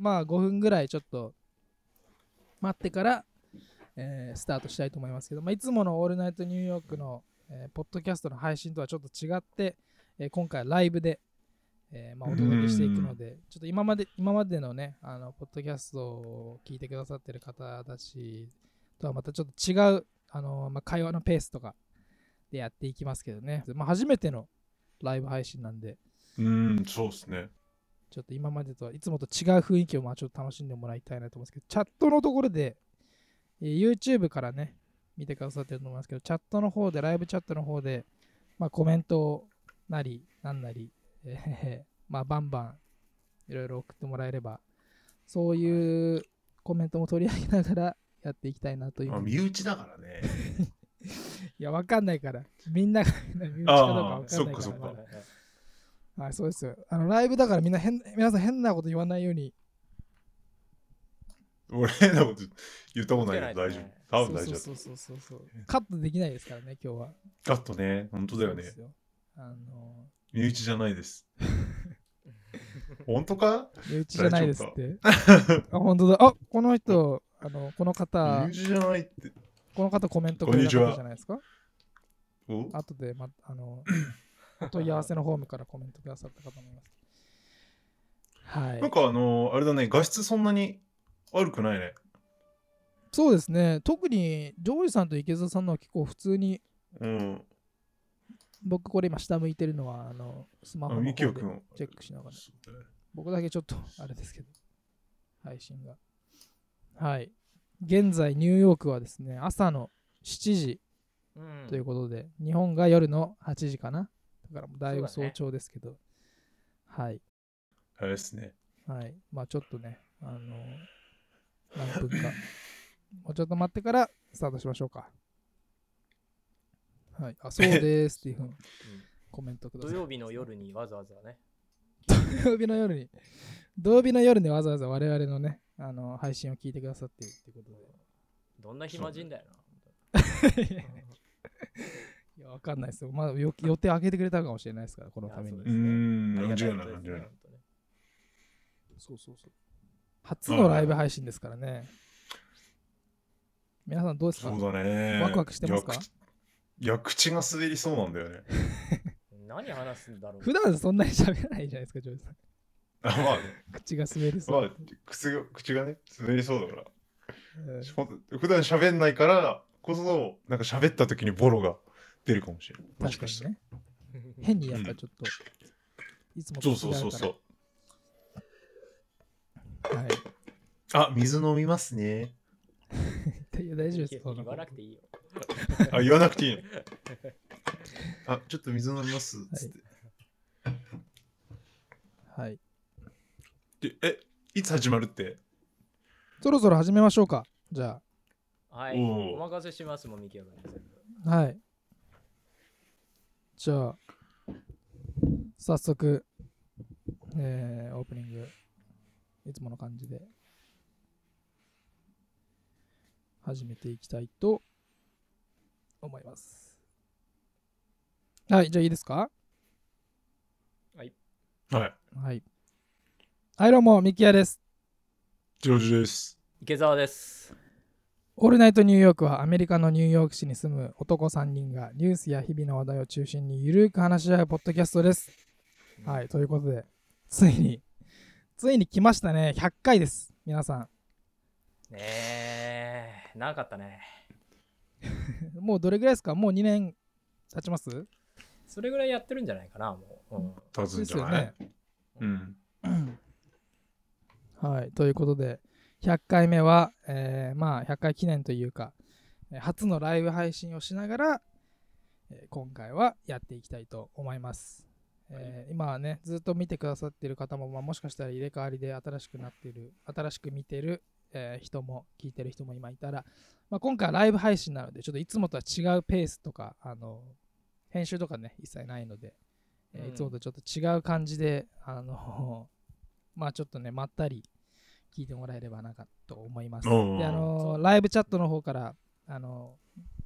まあ5分ぐらいちょっと待ってから、えースタートしたいと思いますけど、まあ、いつものオールナイトニューヨークの、えーポッドキャストの配信とはちょっと違って、えー今回はライブで、えーまあ、お届けしていくので、ちょっと今まで今までのね、あのポッドキャストを聞いてくださってる方たちとはまたちょっと違う、あのまあ、会話のペースとかでやっていきますけどね、まあ、初めてのライブ配信なんで、うん、そうですね。ちょっと今までとはいつもと違う雰囲気をまあちょっと楽しんでもらいたいなと思うんですけど、チャットのところで、えー YouTube からね、見てくださってると思いますけど、チャットの方で、ライブチャットの方で、まあコメントなり、なんなり、えー まあバンバンいろいろ送ってもらえれば、そういうコメントも取り上げながらやっていきたいなという。身内だからね。いや、わかんないから。みんなが身内かどうかわかんないから。そっかそっかはいそうですよ。あの、ライブだからみんな変、皆さん変なこと言わないように俺変なこと言ったことないけど大丈夫。多分大丈夫。そうそうそうそうそう。カットできないですからね、今日は。カットね、本当だよねよあの、身内じゃないです。本当か？身内じゃないですって。あ、本当だ。あ、この人、あの、この方身、内じゃないって。この方コメントくれたじゃないですか？お？後で、ま、あの、お 問い合わせのホームからコメントくださった方もいます。はいなん。かあのーあれだね、画質そんなに悪くないね。そうですね。特に、ジョージさんと池澤さんのは結構普通に、うん。僕これ今下向いてるのは、あの、スマホのチェックしながら。僕だけちょっとあれですけど、配信が。はい。現在、ニューヨークはですね、朝の7時うんということで、日本が夜の8時かな。だからもうだいぶ早朝ですけど、はい。あれですね。はい。まあちょっとね、あの何分か、もうちょっと待ってからスタートしましょうか。はい。あ、そうですっていうふうに コメントください。土曜日の夜にわざわざね。土曜日の夜に、土曜日の夜にわざわざ我々のね、あの配信を聞いてくださっているってことで。どんな暇人だよ いや、わかんないですよ。まだよ予定開けてくれたかもしれないですから、このために。うーん、な。あり間違いいない、間違いそうそうそう。初のライブ配信ですからね。皆さんどうですか？そうだね。ワクワクしてますか？いや口いや、口が滑りそうなんだよね。何話すんだろう。普段そんなに喋らないじゃないですか、ジョージさん。あまあね、口が滑りそう。まあ、口が口がね、滑りそうだから。うんほんと普段喋んないからこそ、なんか喋った時にボロが出るかもしれない。もしかしたら。確かにね。変にやっぱちょっと、いつもとそうそうそうそう。はい。あ、水飲みますね。いや大丈夫です。言なわなくていいよ。あ、言わなくていいの？あ、ちょっと水飲みます。つって。はい。でえ、いつ始まるって？そろそろ始めましょうか。じゃはい。お任せしますもん、ミキヤ。はい。じゃあ、早速、えー、オープニング、いつもの感じで、始めていきたいと思います。はい、じゃあいいですか？はい。はい。はい、どうも、ミキヤです。ジョージです。池澤です。オールナイトニューヨークはアメリカのニューヨーク市に住む男3人がニュースや日々の話題を中心にゆるく話し合うポッドキャストです。はい、ということで、ついに、ついに来ましたね。100回です。皆さねえ、長かったね。ん。もうどれぐらいですか？もう2年経ちます？それぐらいやってるんじゃないかな、もう。うん立つですよんじゃない、ね。うん。はい、ということで、100回目は、えーまあ、100回記念というか、えー初のライブ配信をしながら、えー今回はやっていきたいと思います。えー今はね、ずっと見てくださっている方も、まあ、もしかしたら入れ替わりで新しくなっている、新しく見てる、えー人も、聞いてる人も今いたら、まあ、今回はライブ配信なので、ちょっといつもとは違うペースとか、あの編集とかね、一切ないので、えいつもとちょっと違う感じで、あの まあちょっとね、まったり聞いてもらえればなかと思います。で、あのライブチャットの方から、あの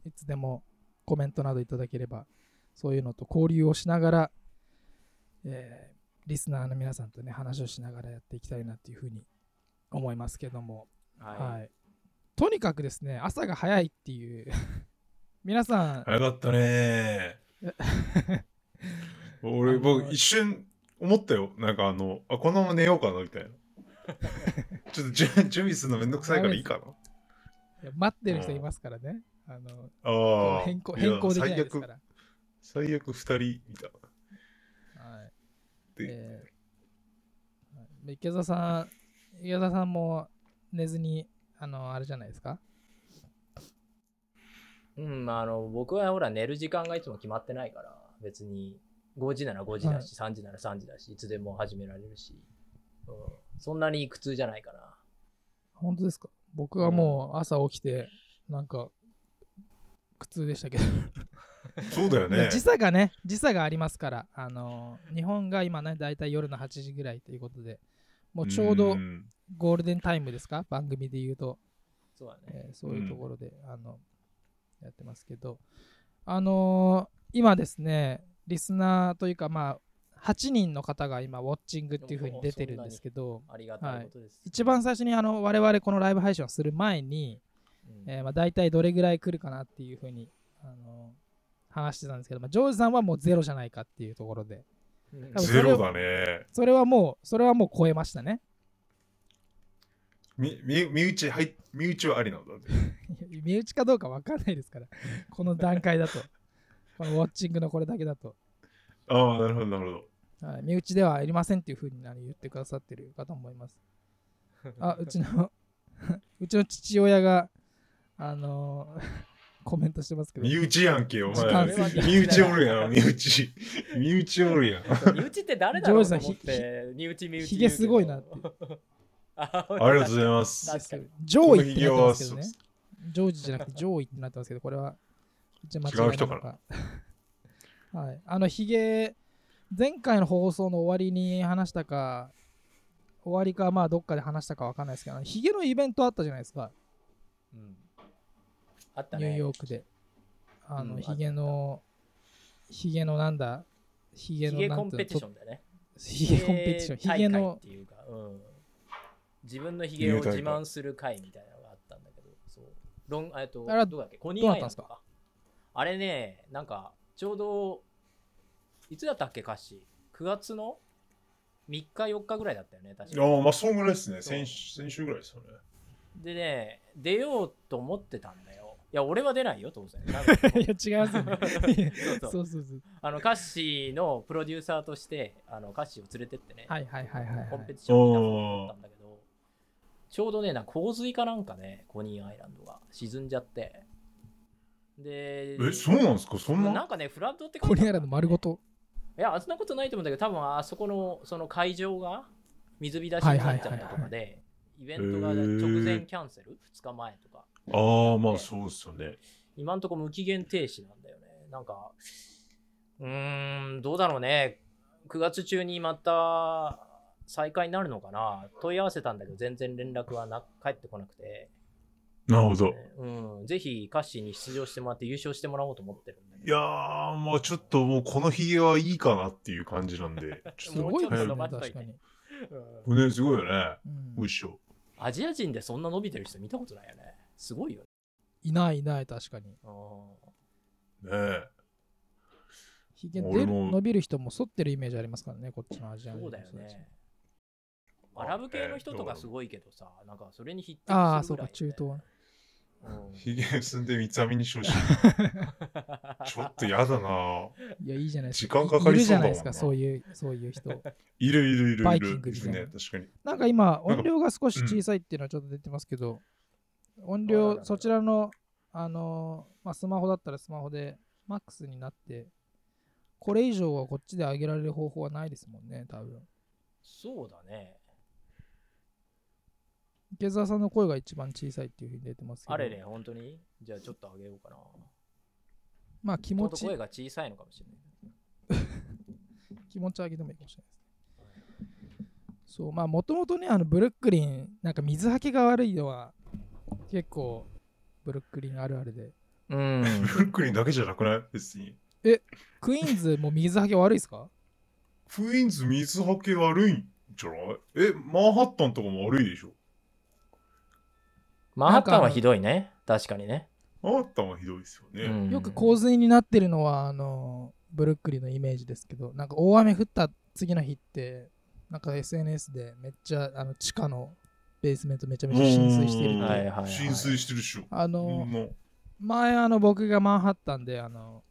いつでもコメントなどいただければ、そういうのと交流をしながら、えーリスナーの皆さんとね、話をしながらやっていきたいなっていうふうに思いますけども、ははいい。とにかくですね、朝が早いっていう、皆さん、早かったね 俺、僕一瞬思ったよ。なんかあの、あ、このまま寝ようかなみたいな。ちょっと準準備するのめんどくさいからいいかいや待ってる人いますからね。あのな。ああ。変更変更できないですから。最悪、最悪二人みたいはいでえーはい池澤さん、池澤さんも寝ずに、あの、あれじゃないですか？うん、まああの僕はほら寝る時間がいつも決まってないから、別に5時なら5時だし、3時なら3時だし、いつでも始められるし、うん、そんなに苦痛じゃないかな。本当ですか？僕はもう朝起きて、なんか、苦痛でしたけど。そうだよね。時差がね、時差がありますから、あの日本が今ね、だいたい夜の8時ぐらいということで、もうちょうどんゴールデンタイムですか？番組で言うと、そうだね。えーそういうところで、あのやってますけど、あのー今ですね、リスナーというか、まあ、8人の方が今、ウォッチングっていう風に出てるんですけど、ありがたいことです。一番最初にあの我々このライブ配信をする前に、うんえーまあ、大体どれぐらい来るかなっていう風に、あのー話してたんですけど、まあ、ジョージさんはもうゼロじゃないかっていうところで、うんゼロだね。それはもう、それはもう超えましたね。み、み、身内、はい、身内はありなんだって。身内かどうか分かんないですから、この段階だと。このウォッチングのこれだけだと。ああ、なるほど、なるほど。はい、身内ではありませんっていうふうに言ってくださってるかと思います。あ、うちの、うちの父親が、あのー コメントしてますけど、身内やんけ、お前。身内おるやん、身内。身内おるやん。身内って誰だろうと思っジョージて、身内身内。ひげすごいなってあありがとうございます。確かに。上位ってなってますけどねひ。ジョージじゃなくて上位ってなってますけど、これは、違いなの違う人かはい。あの、ひげ、前回の放送の終わりに話したか、終わりか、まあ、どっかで話したかわかんないですけど、ひげのイベントあったじゃないですか、うんあったニューね。ヨークで。あの、うんひげの、ひげのなんだ、ヒのなんていうの？ゲコンペティションだよね。ひげコンペティション、ひげのっ、ていうか、うん、自分のひげを自慢する会みたいなのがあったんだけど、そう。ロン、えっと、あれはどうだっけ？コニどうなったんですか？ーアイランドか。あれね、なんか、ちょうど、いつだったっけ、歌詞？9月の3日、4日ぐらいだったよね、確か。ああ、まあ、そんぐらいですね。先週先週ぐらいですよね。でね、出ようと思ってたんだよ。いや、俺は出ないよ、当然。いかや、違いますよね。そうそうそうそう。あの、カッシーのプロデューサーとして、あの、カッシーを連れてってね、はいはいはいはいはい。コンペティションに出そうと思ったんだけど、ちょうどね、な洪水かなんかね、コニーアイランドが沈んじゃって。で、え、そうなんですか？そんな？なんかね、フラッドって書いてあったコニアラの丸ごと。いや、そんなことないと思うんだけど、多分あそこのその会場が水浸しになっちゃったとかで、イベントが直前キャンセル ?2 日前とか。ああ、まあ、そうですよね。今んとこ無期限停止なんだよね。なんか、うーん、どうだろうね。9月中にまた再開になるのかな問い合わせたんだけど、全然連絡はな返ってこなくて。なるほど。うん、ぜひカッシーに出場してもらって優勝してもらおうと思ってるんだけいやー、まあちょっともうこのヒゲはいいかなっていう感じなんで。すごいですね、確かに。ど、とね、すごいよね。うんおいしょ。アジア人でそんな伸びてる人見たことないよね。すごいよね。いないいない、確かに。うんねえ。ひげ伸びる人も剃ってるイメージありますからね、こっちのアジア人そうだよね。アラブ系の人とかすごいけどさ、なんかそれに匹敵するぐらい、ああ、そうか、中東は。うんヒゲ結んで三つ編みにしてほしい。ちょっとやだないや、いいじゃないです時か。間かかりいるじゃそうだもんなないですか、そういう、そういう人。いるいるいるバイキンいる。ですグみたいなね、確かに。なんか今、音量が少し小さいっていうのはちょっと出てますけど、音量、あららららそちらの、あのーまあ、スマホだったらスマホでマックスになって、これ以上はこっちで上げられる方法はないですもんね、多分。そうだね。池澤さんの声が一番小さいっていうふうに出てますけど、あれね、本当に？じゃあちょっと上げようかな。まあ気持ち声が小さいのかもしれない。気持ち上げてもいいかもしれないですね。そう、まあもともとね、あのブルックリン、なんか水はけが悪いのは結構ブルックリンあるあるで。うん。ブルックリンだけじゃなくない？別に。クイーンズも水はけ悪いですか？クイーンズ水はけ悪いんじゃない？え、マンハッタンとかも悪いでしょマンハッタンはひどいね。確かにね。あったんはひどいですよね。うんよく洪水になってるのはあのブルックリンのイメージですけどなんか大雨降った次の日ってなんか SNS でめっちゃあの地下のベースメントめちゃめちゃ浸水してるうんってはいはいはい浸水してるっしょ。あの、もう前あの僕がマンハッタンであの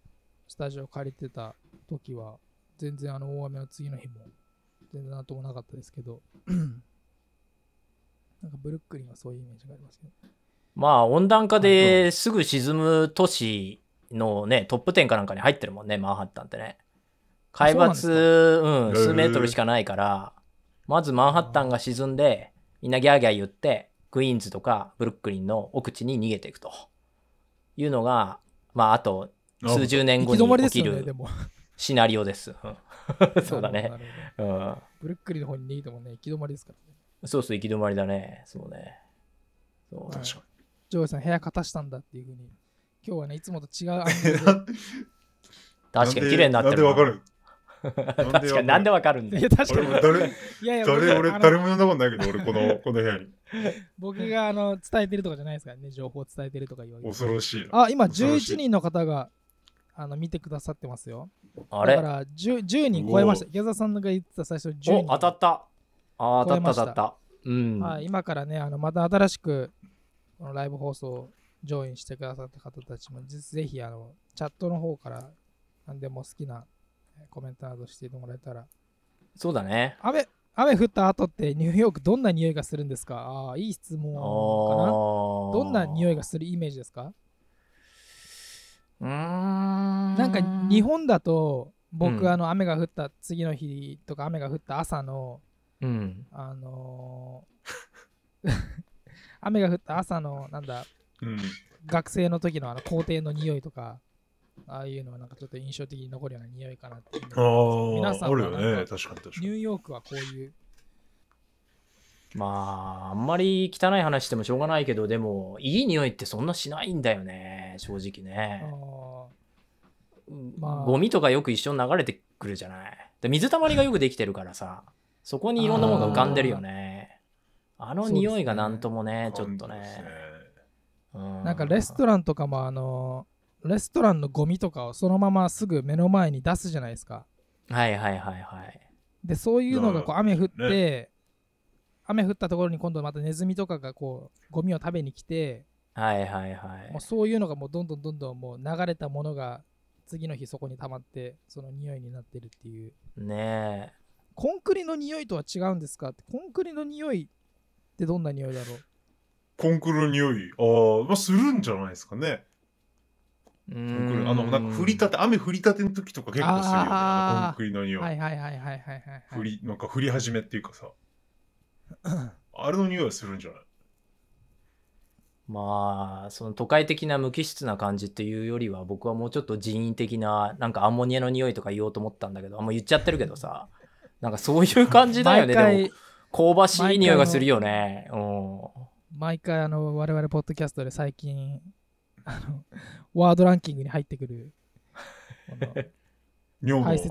スタジオ借りてた時は全然あの大雨の次の日も全然なんともなかったですけどなんかブルックリンはそういうイメージがありますけどまあ温暖化ですぐ沈む都市のね、トップ10かなんかに入ってるもんね、マンハッタンってね。海抜、そうなん数メートルしかないから、まずマンハッタンが沈んで、みんなギャーギャー言って、クイーンズとかブルックリンの奥地に逃げていくというのが、まああと数十年後に起きるも。シナリオです。うん そうだね。うん。ブルックリンの方に逃げてもね、行き止まりですからね。そうそう、行き止まりだね。そうね。そうはい確かジョージさん、部屋片したんだっていうふうに、今日はね、いつもと違うアングに。ルでなん確かに綺麗になってるなんでわかる？確かになんでわかる？んだいよや、確かに。誰、いやいや、誰、俺、誰も呼んだことないけど、俺、この、この部屋に。僕があの伝えてるとかじゃないですからね、情報を伝えてるとか言われて。恐ろしいな。あ、今恐ろしい11人の方があの見てくださってますよ。あれ？だから 10, 10人超えました。池澤さんが言ってた最初10人。お当たったあー当たった。当たった。うん、はい、今からね、あのまた新しくこのライブ放送をジョインしてくださった方たちも、ぜぜひあのチャットの方から何でも好きなえーコメントなどしてもらえたら。そうだね。雨雨降った後ってニューヨークどんな匂いがするんですか？ああ、いい質問かな？どどんな匂いががするイメージですか？うーん。なんか日本だと僕、うん。あの雨が降った次の日とか雨が降った朝のうん。あのー 雨が降った朝のなんだうん。学生の時のあの校庭の匂いとかああいうのはなんかちょっと印象的に残るような匂いかなっていうああ、皆さんはあるよね。なんか確かに確かに。ニューヨークはこういう。まああんまり汚い話してもしょうがないけどでもいい匂いってそんなしないんだよね正直あねー。まあゴミとかよく一緒に流れてくるじゃない。で水たまりがよくできてるからさそこにいろんなものが浮かんでるよね。あの匂いがなんともねちょっとね。うん。なんかレストランとかもあのーレストランのゴミとかをそのまますぐ目の前に出すじゃないですか。はいはいはいはい。でそういうのがこう雨降って、ね。雨降ったところに今度またネズミとかがこうゴミを食べに来て、はいはいはい。もうそういうのがもうどんどんどんどんもう流れたものが次の日そこに溜まってその匂いになってるっていう。ねえコンクリの匂いとは違うんですか？ってコンクリの匂いってどんな匂いだろう？コンクリの匂い。ああ、まあ、するんじゃないですかね。うコンクリあの、なんか降りたて、雨降りたての時とか結構するよね。コンクリの匂い。はいはいはいはいはいはいはい降り、なんか降り始めっていうかさ。あれの匂いはするんじゃない？まあその都会的な無機質な感じっていうよりは僕はもうちょっと人為的ななんかアンモニアの匂いとか言おうと思ったんだけどあんま言っちゃってるけどさなんかそういう感じだよね。毎で回も香ばしい匂いがするよね。うん。毎回あの我々ポッドキャストで最近あのワードランキングに入ってくるこの話。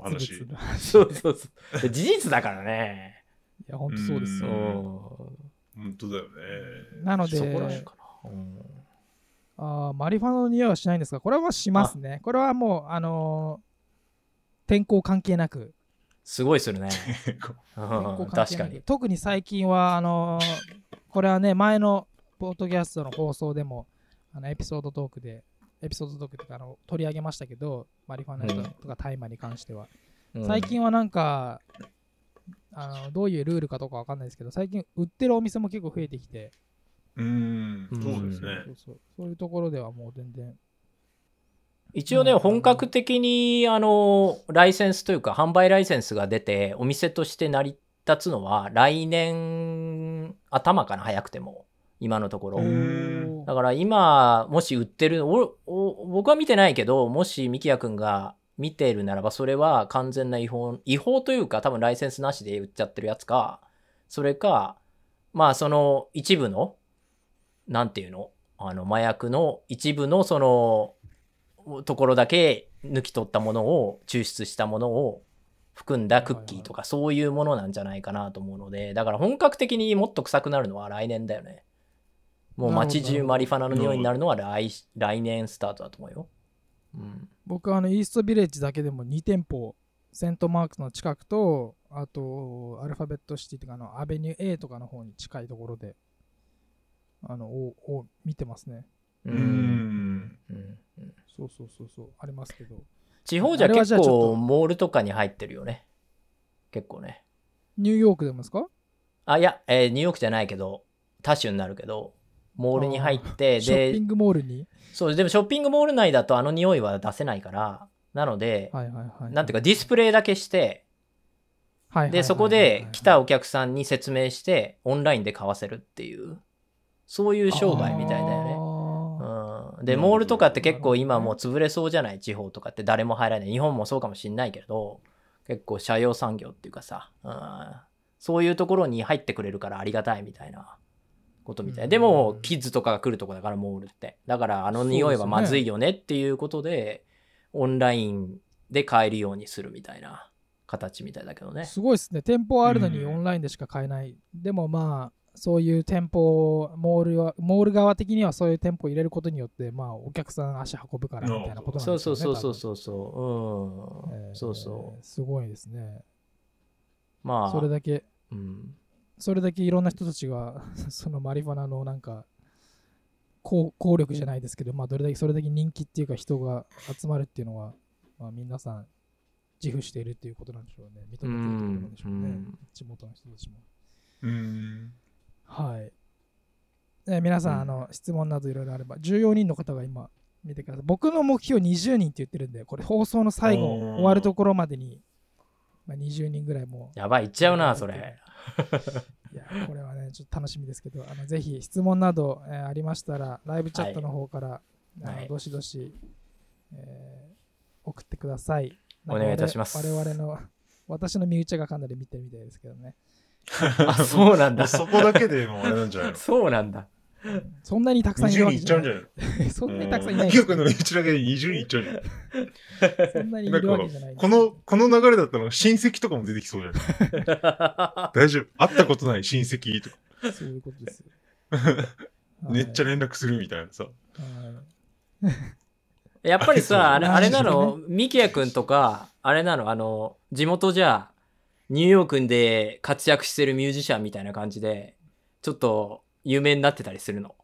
そうそうそう。事実だからね。いや本当そうですうよん。本当だよね。なのであーマリファナの匂いはしないんですか？これはしますね。これはもう、あのー天候関係なく。すごいするね、確かに。特に最近は、あのーこれはね、前のポッドキャストの放送でも、あのエピソードトークで、エピソードトークとかあの取り上げましたけど、マリファナうんとか大麻に関しては。うん。最近はなんか、あのどういうルールかとかわかんないですけど、最近売ってるお店も結構増えてきて、うーん、うん。そうですね。そ。うそう。そういうところではもう全然。一応ね、うん本格的にあのライセンスというか販売ライセンスが出てお店として成り立つのは来年頭かな早くても。今のところ、だから今もし売ってるおお僕は見てないけどもしミキヤ君が見ているならばそれは完全な違法違法というか多分ライセンスなしで売っちゃってるやつか。それかまあその一部のなんていうの？あの麻薬の一部のそのところだけ抜き取ったものを抽出したものを含んだクッキーとかそういうものなんじゃないかなと思うのでだから本格的にもっと臭くなるのは来年だよね。もう街中マリファナの匂いになるのは来来年スタートだと思うよ。うん。僕はあのイーストビレッジだけでも2店舗セントマークスの近くとあとアルファベットシティっていうかあのアベニュー A とかの方に近いところであのをを見てますねうん。うんうんそうそうそうそうありますけど地方じゃ結構モールとかに入ってるよね。結構ね。ニューヨークでもですか？あ、いや、えーニューヨークじゃないけど、多種になるけど、モールに入って、でショッピン、グモールに？そう、でもショッピングモール内だとあの匂いは出せないから、なので、はいはいはいなんていうかディスプレイだけして、はいはいはいはいで、そこで来たお客さんに説明して、オンラインで買わせるっていう、そういう商売みたいだよね。で、モールとかって結構今もう潰れそうじゃない？地方とかって。誰も入らない。日本もそうかもしんないけど、結構社用産業っていうかさ、うん、そういうところに入ってくれるからありがたいみたいなことみたい。うん。でも、キッズとかが来るとこだから、モールって。だから、あの匂いはまずいよねっていうことで、オンラインで買えるようにするみたいな形みたいだけどね。すごいですね。店舗あるのにうん。オンラインでしか買えない、でもまあそういう店舗モールはモール側的にはそういう店舗入れることによってまあお客さん足運ぶからみたいなことなんそうですよねそうそうそううそうそう。うん。そうそう。すごいですねまあ、それだけうん。それだけいろんな人たちが そのマリファナのなんか効効力じゃないですけど、まあ、どれだけそれだけ人気っていうか人が集まるっていうのは、まあ、皆さん自負しているっていうことなんでしょうね認めているってことなんでしょうね、うん地元の人たちもうーん。はい、えー皆さん、うんあの質問などいろいろあれば14人の方が今見てください僕の目標20人って言ってるんでこれ放送の最後終わるところまでに、まあ、20人ぐらいもうやばい、いっちゃうな、それ。いや、これはね、ちょっと楽しみですけど、あのぜひ質問など、えーありましたら、ライブチャットの方から、あのはいどしどし、えー送ってください。お願いいたします我々の、私の身内がかなり見てるみたいですけどね。あ、そうなんだ。そこだけでもうあれなんじゃないの？そうなんだ。そんなにたくさんいる20わけ人いっちゃうんじゃないない。そんなにたくさんいのないです。記憶のうちだけで20人いっちゃうんじゃないそんなにいなんるわけじゃないか、この、この流れだったら親戚とかも出てきそうじゃない？大丈夫？会ったことない親戚とか、そういうことですよ。めっちゃはい連絡するみたいなさ。はいやっぱりさ、あれあれなラの、ミキヤ君とか、あれなの、あの、地元じゃ、ニューヨークで活躍してるミュージシャンみたいな感じで、ちょっと有名になってたりするの。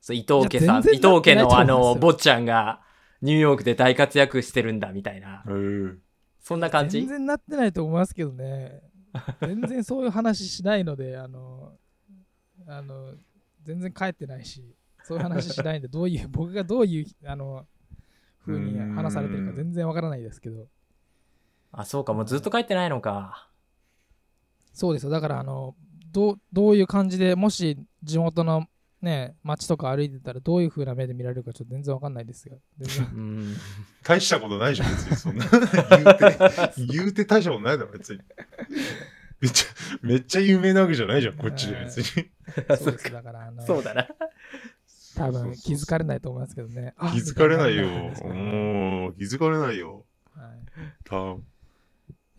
そう伊藤家さん、伊藤家のあの、坊ちゃんがニューヨークで大活躍してるんだみたいな。うん。そんな感じ？全然なってないと思いますけどね。全然そういう話しないので、あの、あの、全然帰ってないし、そういう話しないんで、どういう、僕がどういう、あの、風に話されてるか全然わからないですけど、あ、そうか、もうずっと帰ってないのか。そうですよ。だから、あの、どうどういう感じでもし地元のね、街とか歩いてたらどういう風な目で見られるかちょっと全然わかんないですよ。大したことないじゃん、別にそんな。言うて、言うて大したことないだろ、別に。めっちゃ、めっちゃ有名なわけじゃないじゃん、こっちで別に。そうです。だから、あの、そうだな。多分気づかれないと思いますけどね。あ気づかれないよ。もう、気づかれないよ。はいた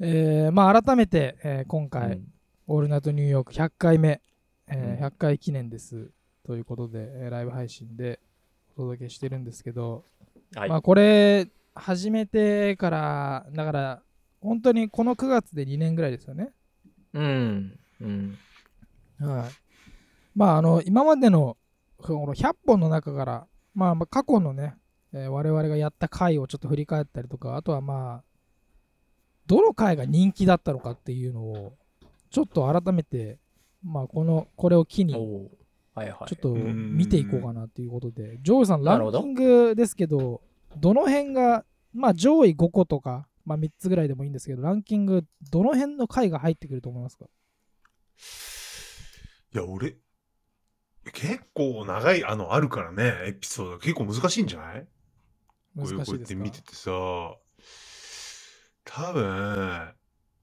えーまあ改めて、えー今回、うんオールナイトニューヨーク100回目、えーうん100回記念ですということで、えーライブ配信でお届けしてるんですけど、はいまあこれ始めてからだから本当にこの9月で2年ぐらいですよね。うん。うん。はい。まああの今までのこの100本の中から、まあ、まあ過去のね、えー我々がやった回をちょっと振り返ったりとか、あとはまあどの回が人気だったのかっていうのをちょっと改めて、まあこのこれを機に。ちょっと見ていこうかなということで、ジョージさん、ランキングですけど、どの辺が、まあ上位5個とか、まあ3つぐらいでもいいんですけど、ランキング、どの辺の回が入ってくると思いますか？いや、俺、結構長い、あの、あるからね、エピソード。結構難しいんじゃない？こういうこうや難しいですかって見ててさ、多分、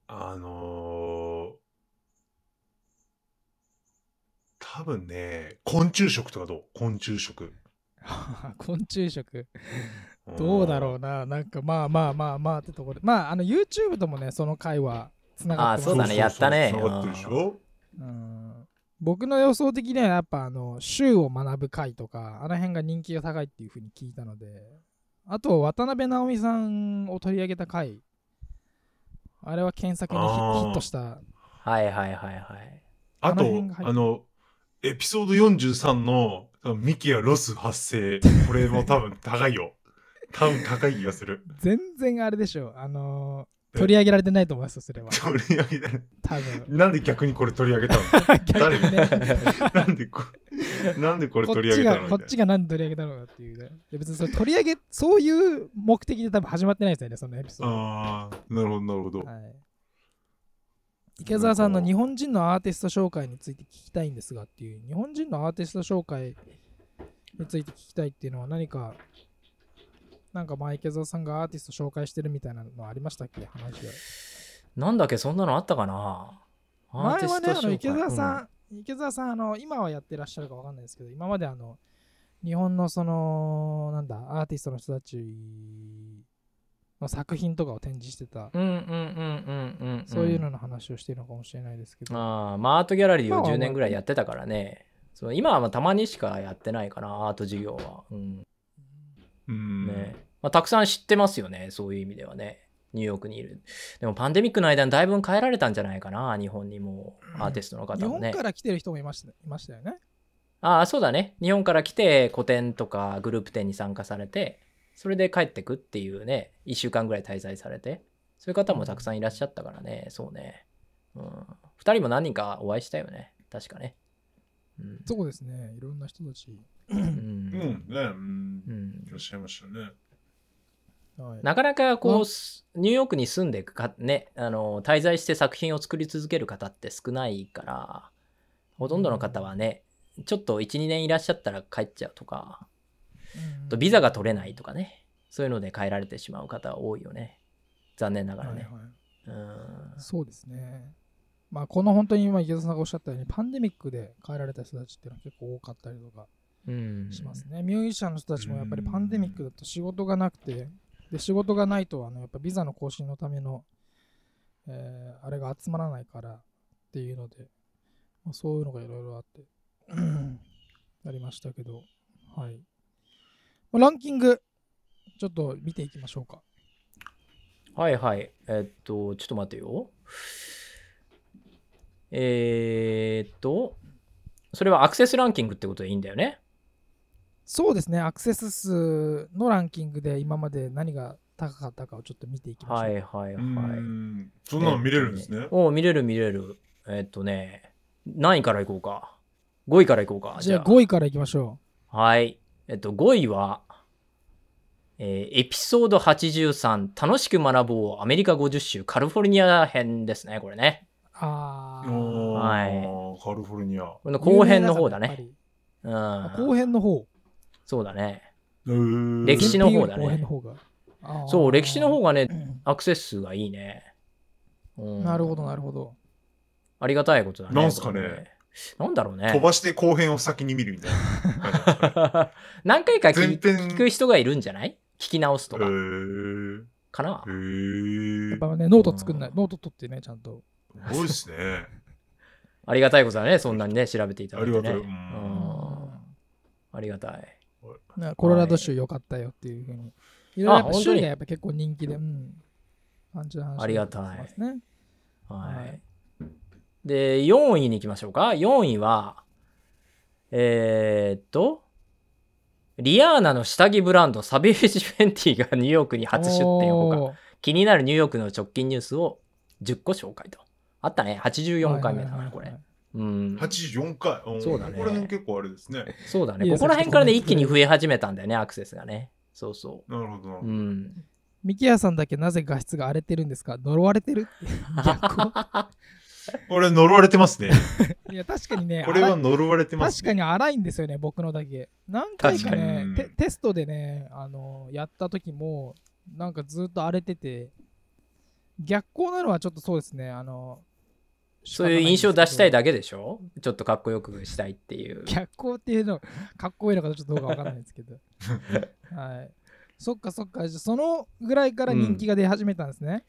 あのー多分ね、昆虫食とかどう？昆虫食。昆虫食。どうだろうな、なんかまあまあまあまあってところで、まあ、あの YouTube ともね、その回はつながってます。あそうだね。やったね。つながってるでしょ？うん。僕の予想的にはやっぱあの週を学ぶ会とかあの辺が人気が高いっていうふうに聞いたので。あと渡辺直美さんを取り上げた回あれは検索にヒあーヒットしたはいはいはいはい。あとあの辺が入っ、てあの、エピソード43のミキやロス発生。これも多分高いよ。多分高い気がする。全然あれでしょあの取り上げられてないと思いますよそれは。取り上げた多分。なんで逆にこれ取り上げたの？逆にね。なんでこなんでこれ取り上ちげたの？こっちが何で取り上げたのかっていうね。別にそれ取り上げそういう目的で多分始まってないですよねそのエピソード。なああ、なるほど、なるほど。はい、池澤さんの日本人のアーティスト紹介について聞きたいんですがっていう日本人のアーティスト紹介について聞きたいっていうのは何かなんか前池澤さんがアーティスト紹介してるみたいなのありましたっけ？話でなんだっけ、そんなのあったかな？アー前はねあティスト紹介の池澤さうんん、池澤さんあの今はやってらっしゃるかわかんないですけど今まであの日本のそのなんだアーティストの人たちの作品とかを展示してた、うんうんうんうんうんうん。そういうのの話をしているのかもしれないですけど、ああ、まあアートギャラリーを今は10年ぐらいやってたからね。そう今はまあたまにしかやってないかな、アート授業は。うん。うん。ね。まあ、たくさん知ってますよね、そういう意味ではね。ニューヨークにいる。でもパンデミックの間にだいぶ変えられたんじゃないかな、日本にもアーティストの日方もね。本から来てる人もいましたいましたよね。ああ、そうだね。日本から来て個展とかグループ展に参加されて、それで帰ってくっていうね、1週間ぐらい滞在されて、そういう方もたくさんいらっしゃったからね、そうね。うん。2人も何人かお会いしたよね、確かね。うん。そうですね。いろんな人たち。うんうん、ね、うんう。んいらっしゃいましたね。はい、なかなかこまう、ニューヨークに住んでかね、あの、滞在して作品を作り続ける方って少ないから、ほとんどの方はね、ちょっと1、2年いらっしゃったら帰っちゃうとか、うんあとビザが取れないとかね、そういうので帰られてしまう方は多いよね。残念ながらね。はいはいうんそうですね。まあ、この本当に今池田さんがおっしゃったように、パンデミックで帰られた人たちっていうのは結構多かったりとかうん。しますね。ミュージシャンの人たちもやっぱりパンデミックだと仕事がなくて、で仕事がないとあのやっぱビザの更新のための、えーあれが集まらないからっていうので、まあ、そういうのがいろいろあって なりましたけど、はい。まあランキング、ちょっと見ていきましょうか。はいはい。えっと、ちょっと待ってよ。えーっと、それはアクセスランキングってことでいいんだよね？そうですね、アクセス数のランキングで今まで何が高かったかをちょっと見ていきましょう。はいはいうはい。ん。そんなの見れるんですね。おう見れる見れる。えっとね、何位からいこうか？5位からいこうか。じゃあ5位からいきましょはい。えっと、5位は、えーエピソード83、楽しく学ぼうアメリカ50州カリフォルニア編ですね、これね。う。あおー。はーカリフォルニア。これの後編の方だね。う。ん。後編の方。そうだね。歴史の方だねそう、歴史の方がね、うんアクセス数がいいね。うんなるほど、なるほど。ありがたいことだね。なんすかねなんだろうね。飛ばして後編を先に見るみたいな。何回か聞前編聞く人がいるんじゃない？聞き直すとへか。ーかなやっぱね、ノート作んない。ノート取ってね、ちゃんと。すごいですね。ありがたいことだね。そんなにね、調べていただいてね。ありがたいありがたい。ねコロラド州良かったよっていうふうに。いろいろ州がやっぱ結構人気で、うん。感じの話ありがたい。ははいい。で、4位に行きましょうか。4位は、えーっと、リアーナの下着ブランド、サベージ・フェンティがニューヨークに初出店をか気になるニューヨークの直近ニュースを10個紹介と。あったね。84回目だな、これ。うん。84回。んそうだねこれ辺結構あれですね。そうだね。ここら辺からね、一気に増え始めたんだよね、アクセスがね。そうそなるほどな。う。うん。ミキヤさんだけなぜ画質が荒れてるんですか？呪われてる？っ て逆をこれ呪われてますね。いや確かにねこれは呪われてます確かに荒いんですよね僕のだけ何回かねにテテストでねあのやった時もなんかずっと荒れてて逆光なのはちょっとそうですねあのそういう印象を出したいだだけでしょ？ちょっとかっこよくしたいっていう。逆光っていうのかっこいいのかちょっとどうかわかんないですけどはいそっかそっかじゃあそのぐらいから人気が出始めたんですね、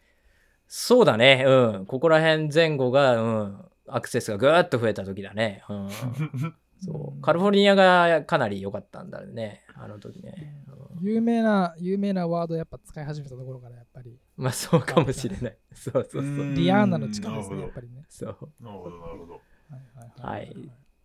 そうだね。うん。ここら辺前後が、うん。アクセスがぐーっと増えた時だね。うん、そうカリフォルニアがかなり良かったんだよね、あの時ね。うん有名な、有名なワードやっぱ使い始めたところからやっぱり、まあそうかもしれない。そうそうそう。うんリアーナの力ですね、やっぱりね。そうなるほど、なるほど。はいはい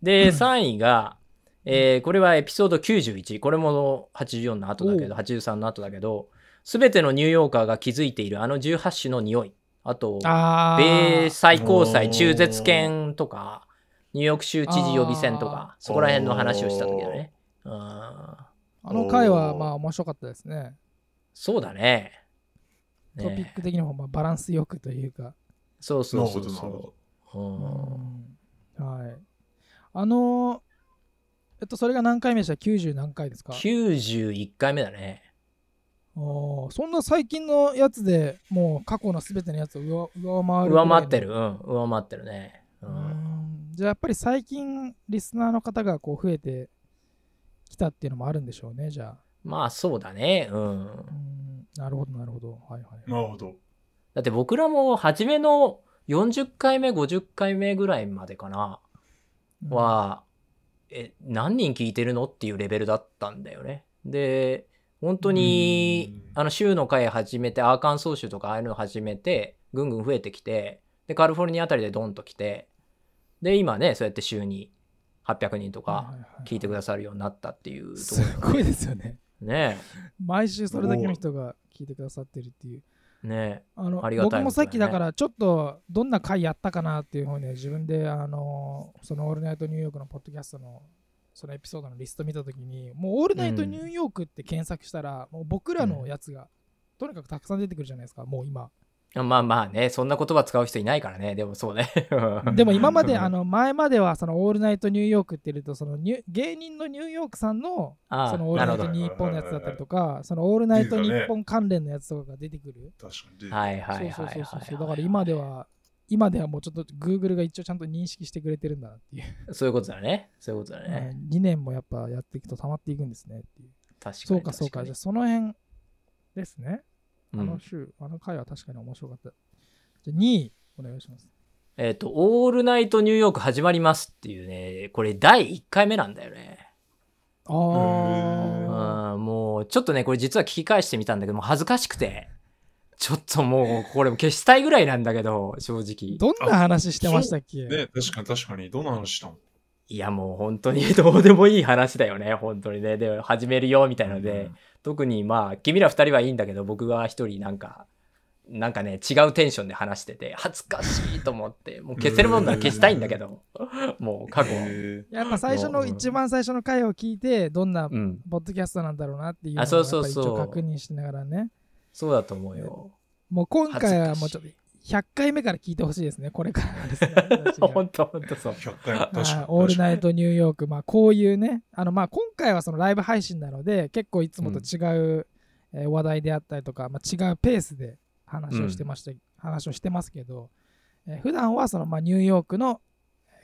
で、3位が、えーこれはエピソード91。これも84の後だけど、お83の後だけど、すべてのニューヨーカーが気づいているあの18種の匂い。あと、あ米最高裁中絶権とか、ニューヨーク州知事予備選とあか、そこら辺の話をした時だね。うんあの回はまあ面白かったですね。そうだね。トピッねク的にもまあバランスよくというか。そうそうそうなるほどなるほそう。うんはい。あのー、えっと、それが何回目でした ?90 何回ですか？91回目だね。おーそんな最近のやつでもう過去のすべてのやつを上上回る上回ってる。うん、上回ってるね。ううんんじゃあやっぱり最近リスナーの方がこう増えてきたっていうのもあるんでしょうねじゃあ。まあそうだね。うん。うんなるほどなるほど。はいはい。なるほど。だって僕らも初めの40回目、50回目ぐらいまでかな、うんは、え、何人聞いてるのっていうレベルだったんだよね。で、本当に、うんあの州の会始めて、アーカンソー州とかああいうの始めて、ぐんぐん増えてきて、で、カリフォルニアあたりでドンと来て、で、今ね、そうやって週に800人とか聞いてくださるようになったっていうとこすろごいですよね。ね。毎週それだけの人が聞いてくださってるっていう。ねあのありがたい僕もさっきだからちょっとどんな回やったかなっていうふうに自分であのその「オールナイトニューヨーク」のポッドキャストのそのエピソードのリスト見たときにもう「オールナイトニューヨーク」って検索したら、もう僕らのやつがとにかくたくさん出てくるじゃないですかもう今まあまあね、そんな言葉使う人いないからね、でもそうね。でも今まであの前まではその「オールナイトニューヨーク」って言うとそのニュ芸人のニューヨークさんのその「オールナイトなるニッポン」のやつだったりとかその「オールナイトニッポン」関連のやつとかが出てくる。確かに。はいはいはいそうだから今では今ではもうちょっと Google が一応ちゃんと認識してくれてるんだなっていう、そういうことだね。そういうことだね。2年もやっぱやっていくと溜まっていくんですねっていう。確かに。そうかそうか。じゃあその辺ですねあうん。の週、あの回は確かに面白かった。じゃあ2位お願いします。えっ、と、オールナイトニューヨーク始まりますっていうね、これ第1回目なんだよね。あうん、もうちょっとね、これ実は聞き返してみたんだけど、恥ずかしくて、ちょっともうこれ消したいぐらいなんだけど、正直。どんな話してましたっけ？ね、確かに確かに。どんな話したの？いやもう本当にどうでもいい話だよね、本当にね。で、始めるよみたいなので、特にまあ、君ら二人はいいんだけど、僕は一人なんか、なんかね、違うテンションで話してて、恥ずかしいと思って、もう消せるもんなら消したいんだけど、もう過去。へやっぱ最初のうん一番最初の回を聞いてどんなうん、ポッドキャストなんだろうなっていうのをうそうそう。やっぱ一応確認しながらね。そうだと思うよ。もう今回はもうちょっと100回目から聞いてほしいですねこれからですね本当本当そう。100回確かに。はいオールナイトニューヨーク、まあ、こういうね、あのまあ今回はそのライブ配信なので、結構いつもと違う、えー話題であったりとか、まあ、違うペースで話をしてました、話をしてますけど、えー普段はそのまあニューヨークの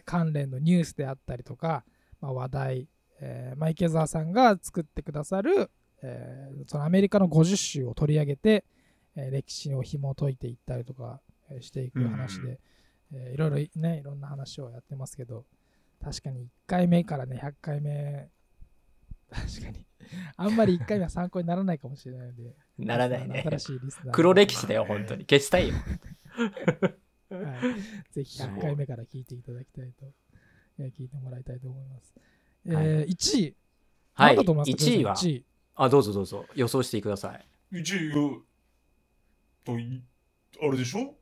関連のニュースであったりとか、まあ、話題、えーまあ、池澤さんが作ってくださる、えーそのアメリカの50州を取り上げて、えー歴史を紐解いていったりとかえーしていく話で、えーいろいろね、いろんな話をやってますけど、確かに1回目からね、100回目、確かに、あんまり1回目は参考にならないかもしれないので、ならないね。新しいリスナーの黒歴史だよ、本当に。消したいよ。はい、ぜひ100回目から聞いていただきたいと、えー聞いてもらいたいと思います。えー1位、はい。何だと思いますか1位は、1位。あ、どうぞどうぞ。予想してください。1位が、とい、あれでしょ？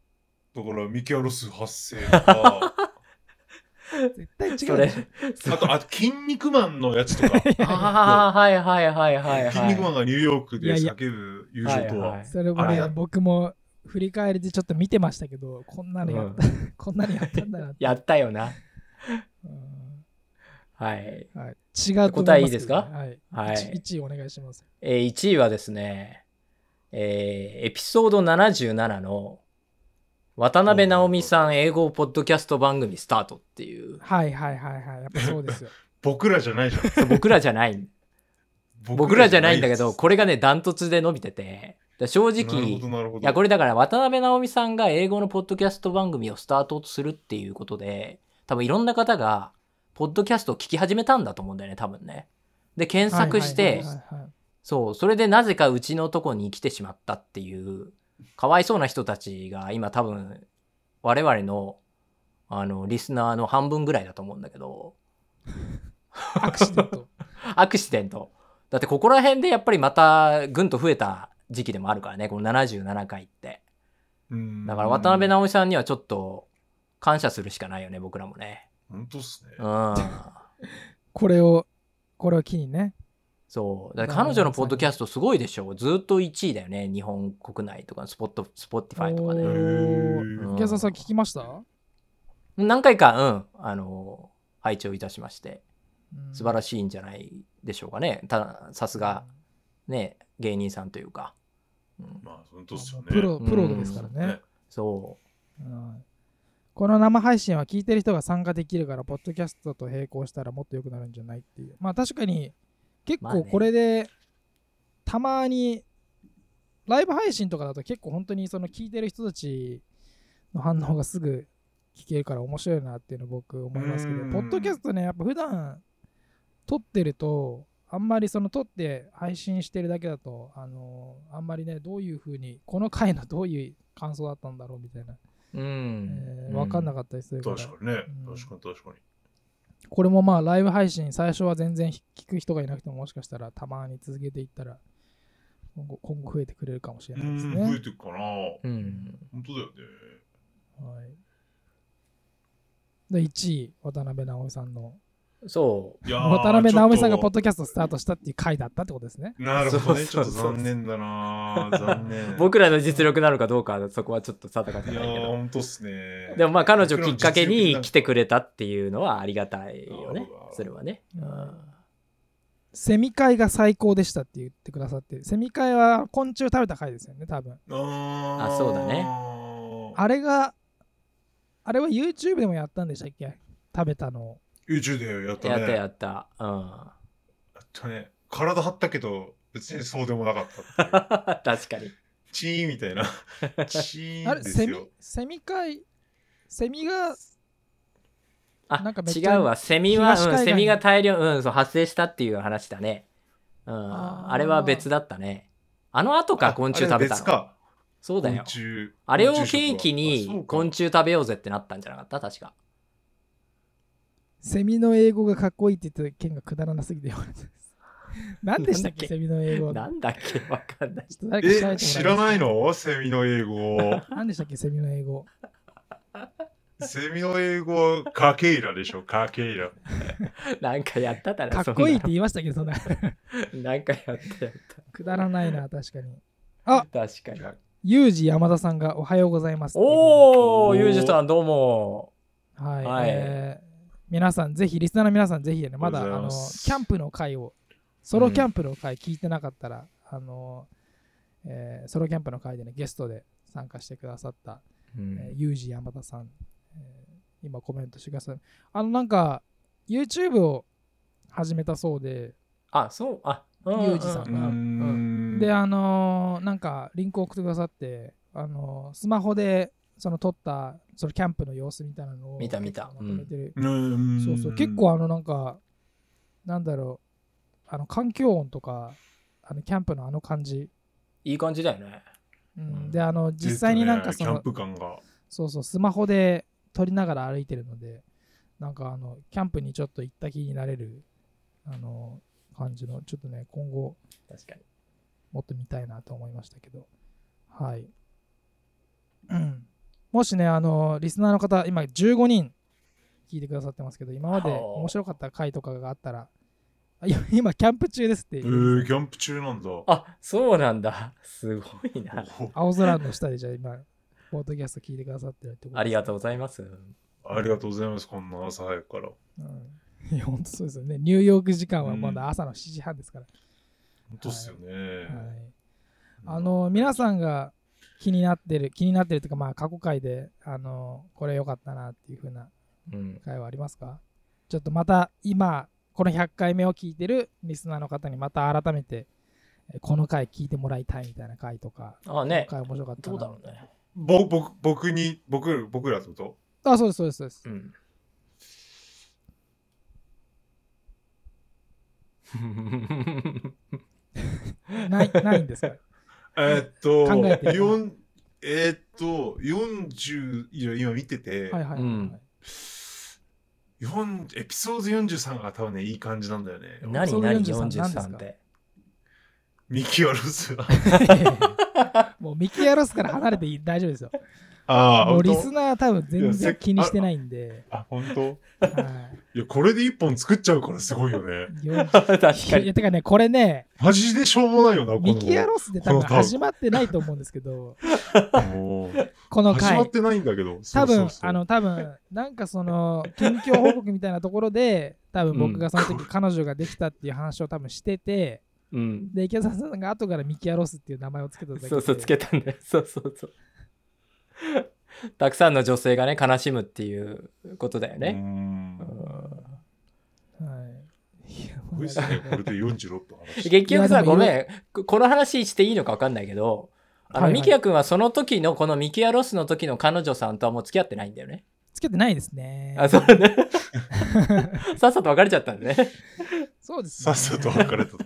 だから、ミキアロス発生とか、絶対違うそれでしょ。あと、あと、筋肉マンのやつとか、ああ、はいはいはいはいはい。筋肉マンがニューヨークで叫ぶ友情とはいは、はいそれもね僕も振り返りでちょっと見てましたけど、こんなのやった、こんなのやったんだな。やったよな。うんはい。はい、違う答えいいですか？はい。はい1位お願いします。えー1位はですね、えーエピソード77の渡辺直美さん英語ポッドキャスト番組スタートっていう、はいはいはいはい。やっぱそうですよ。僕らじゃないじゃん。僕らじゃない、僕らじゃないんだけど、これがね、ダントツで伸びてて、ら正直。いや、これだから渡辺直美さんが英語のポッドキャスト番組をスタートするっていうことで、多分いろんな方が、ポッドキャストを聞き始めたんだと思うんだよね、多分ね。で、検索してそう、それでなぜかうちのとこに来てしまったっていう、かわいそうな人たちが今多分、我々の、あの、リスナーの半分ぐらいだと思うんだけど、アクシデント。アクシデント。だってここら辺でやっぱりまたぐんと増えた時期でもあるからね、この77回って。うんだから渡辺直美さんにはちょっと感謝するしかないよね、僕らもね。本当っすね。うん。これを、これを機にね。そう。だから彼女のポッドキャストすごいでしょ。ずっと1位だよね。日本国内とか、スポット、スポッティファイとかおね。ーうん池澤さん聞きました？何回か、うん、あの、拝聴いたしまして、素晴らししいんじゃないでしょうかね。たさすが、ね、芸人さんというか。うん、まあ、本当っすよね。プロ、プロうんですからね。ねそうんこの生配信は聞いてる人が参加できるから、ポッドキャストと並行したらもっと良くなるんじゃないっていう。まあ確かに、結構これで、たまに、ライブ配信とかだと結構本当にその聞いてる人たちの反応がすぐ聞けるから面白いなっていうの僕思いますけどう、んポッドキャストね、やっぱ普段撮ってると、あんまりその撮って配信してるだけだと、あのあんまりね、どういうふうに、この回のどういう感想だったんだろうみたいな、う。うん。えー分かんなかったりするから、確かにね。うん確かに確かに。これもまあライブ配信、最初は全然聞く人がいなくても、もしかしたらたまに続けていったら、今後今後増えてくれるかもしれうないですん、増えね。てくかな。うん。本当だよね。はい、で1位、渡辺直美さんの。そう。渡辺直美さんがポッちドキャストスタートしたっていう回だったってことですね。なるほどね。ちょっとそうそうそう残念だな。残念。僕らの実力なのかどうかはそこはちょっと定かじゃないけど。本当っすね。でもまあ彼女きっかけに来てくれたっていうのはありがたいよね。それはね。うんセミ会が最高でしたって言ってくださって、セミ会は昆虫食べた回ですよね、多分。あーあそうだね。あれが、あれは YouTube でもやったんでしたっけ？食べたのを。YouTube でやったね。やったやった。うん。やったね。体張ったけど、別にそうでもなかった。確かに。チーンみたいな。チーあれ、セミンですよ。、セミ会、セミが、あなんか違うわ。セミは、うん、セミが大量、うん、そう、発生したっていう話だね。うん。あれは別だったね。あの後か昆虫食べたの。あれ別か。そうだよあれを昆虫食は契機あに昆虫食べようぜってなったんじゃなかった？確か。セミの英語がかっこいいって言って件がくだらなすぎて言われてます。何でしたっけ、セミの英語。なんだっけ？わかんない。ちょっと誰か調べてもらえ知らないの？セミの英語。何でしたっけ、セミの英語。セミの英語はカケイラでしょ、カケイラ。なんかやっただろ。かっこいいって言いましたけ？ど、そんな。な なんかやったやっくだらないな、確かに。た。確かに。ユージ山田さんがおはようございます。おー、おーゆうじさんどうも。はい、はいえー皆さん、ぜひ、リスナーの皆さん、ぜひね、まだあのキャンプの回を、ソロキャンプの回聞いてなかったら、あのえーソロキャンプの回でね、ゲストで参加してくださった、うん。えーユージ山田さん、えー今コメントしてください。あの、なんか、YouTube を始めたそうで、あ、そう、あ、ユユージさんが。ん。で、あのーなんか、リンクを送ってくださって、あのースマホで、その撮った、そのキャンプの様子みたいなのを見た見たまとめてる。うーんそうそう、結構あの、なんか、なんだろう、あの、環境音とか、あの、キャンプのあの感じ。いい感じだよね。うんうんで、あの、実際になんかそのキャン、プ感が。そうそう、スマホで撮りながら歩いてるので、なんかあの、キャンプにちょっと行った気になれる、あの、感じの、ちょっとね、今後、確かに。もっと見たいなと思いましたけど。はい。うんもしね、あの、リスナーの方、今15人聞いてくださってますけど、今まではあ面白かった回とかがあったら、あ今、今キャンプ中ですってえ。ー、キャンプ中なんだ。あ、そうなんだ。すごいな。お青空の下でじゃあ今、ポッドキャスト聞いてくださってるってことありがとうう。ございます。ありがとうございます、こんな朝早くから。うん、いや、本当そうですよね。ニューヨーク時間はまだ朝の7時半ですから。本当っすよね。はい、あの、皆さんが気になってる、気になってるというか、まあ、過去回で、あの、これ良かったなっていう風なうん。回はありますか？ちょっとまた今この100回目を聞いてるリスナーの方にまた改めて、えこの回聞いてもらいたいみたいな回とか、あねこの回面白かったなどうだろうね。ぼ僕僕に僕僕らってこと？あ、そうです、そうです、そうです。うん。ない、ないんですか？えーっと考えてっと40いや今見てて、はいはいうん。四エピソード43が多分ねいい感じなんだよね。何何43何ですか43って？ミキアロスは。もうミキアロスから離れていい大丈夫ですよ。ああもうリ本スナー多分全然気にしてないんで。当あ本当？はいやこれで一本作っちゃうからすごいよね 確かいやに。てかね、これね、マジでしょうもないよなこのミキアロスで多分始まってないと思うんですけど、もうこの回始まっ。てないんだけど多そう分そうそうあの多分なんかその近況報告みたいなところで多分僕がその時彼女ができたっていう話を多分しててうん。で池澤さんが後からミキアロスっていう名前をつけただけでそうそう、つけたんだよ。そうそうそう。たくさんの女性がね、悲しむっていうことだよね。ん。はいいやすごい。ですねこれで46分話して 結局さ、ごめん、ここの話していいのか分かんないけど、あの、はいはい。ミキヤ君はその時の、このミキヤロスの時の彼女さんとはもう付き合ってないんだよね。つけてないですね。あ、そうね。さっさと別れちゃったんだね。そうです、さっさと別れた。そう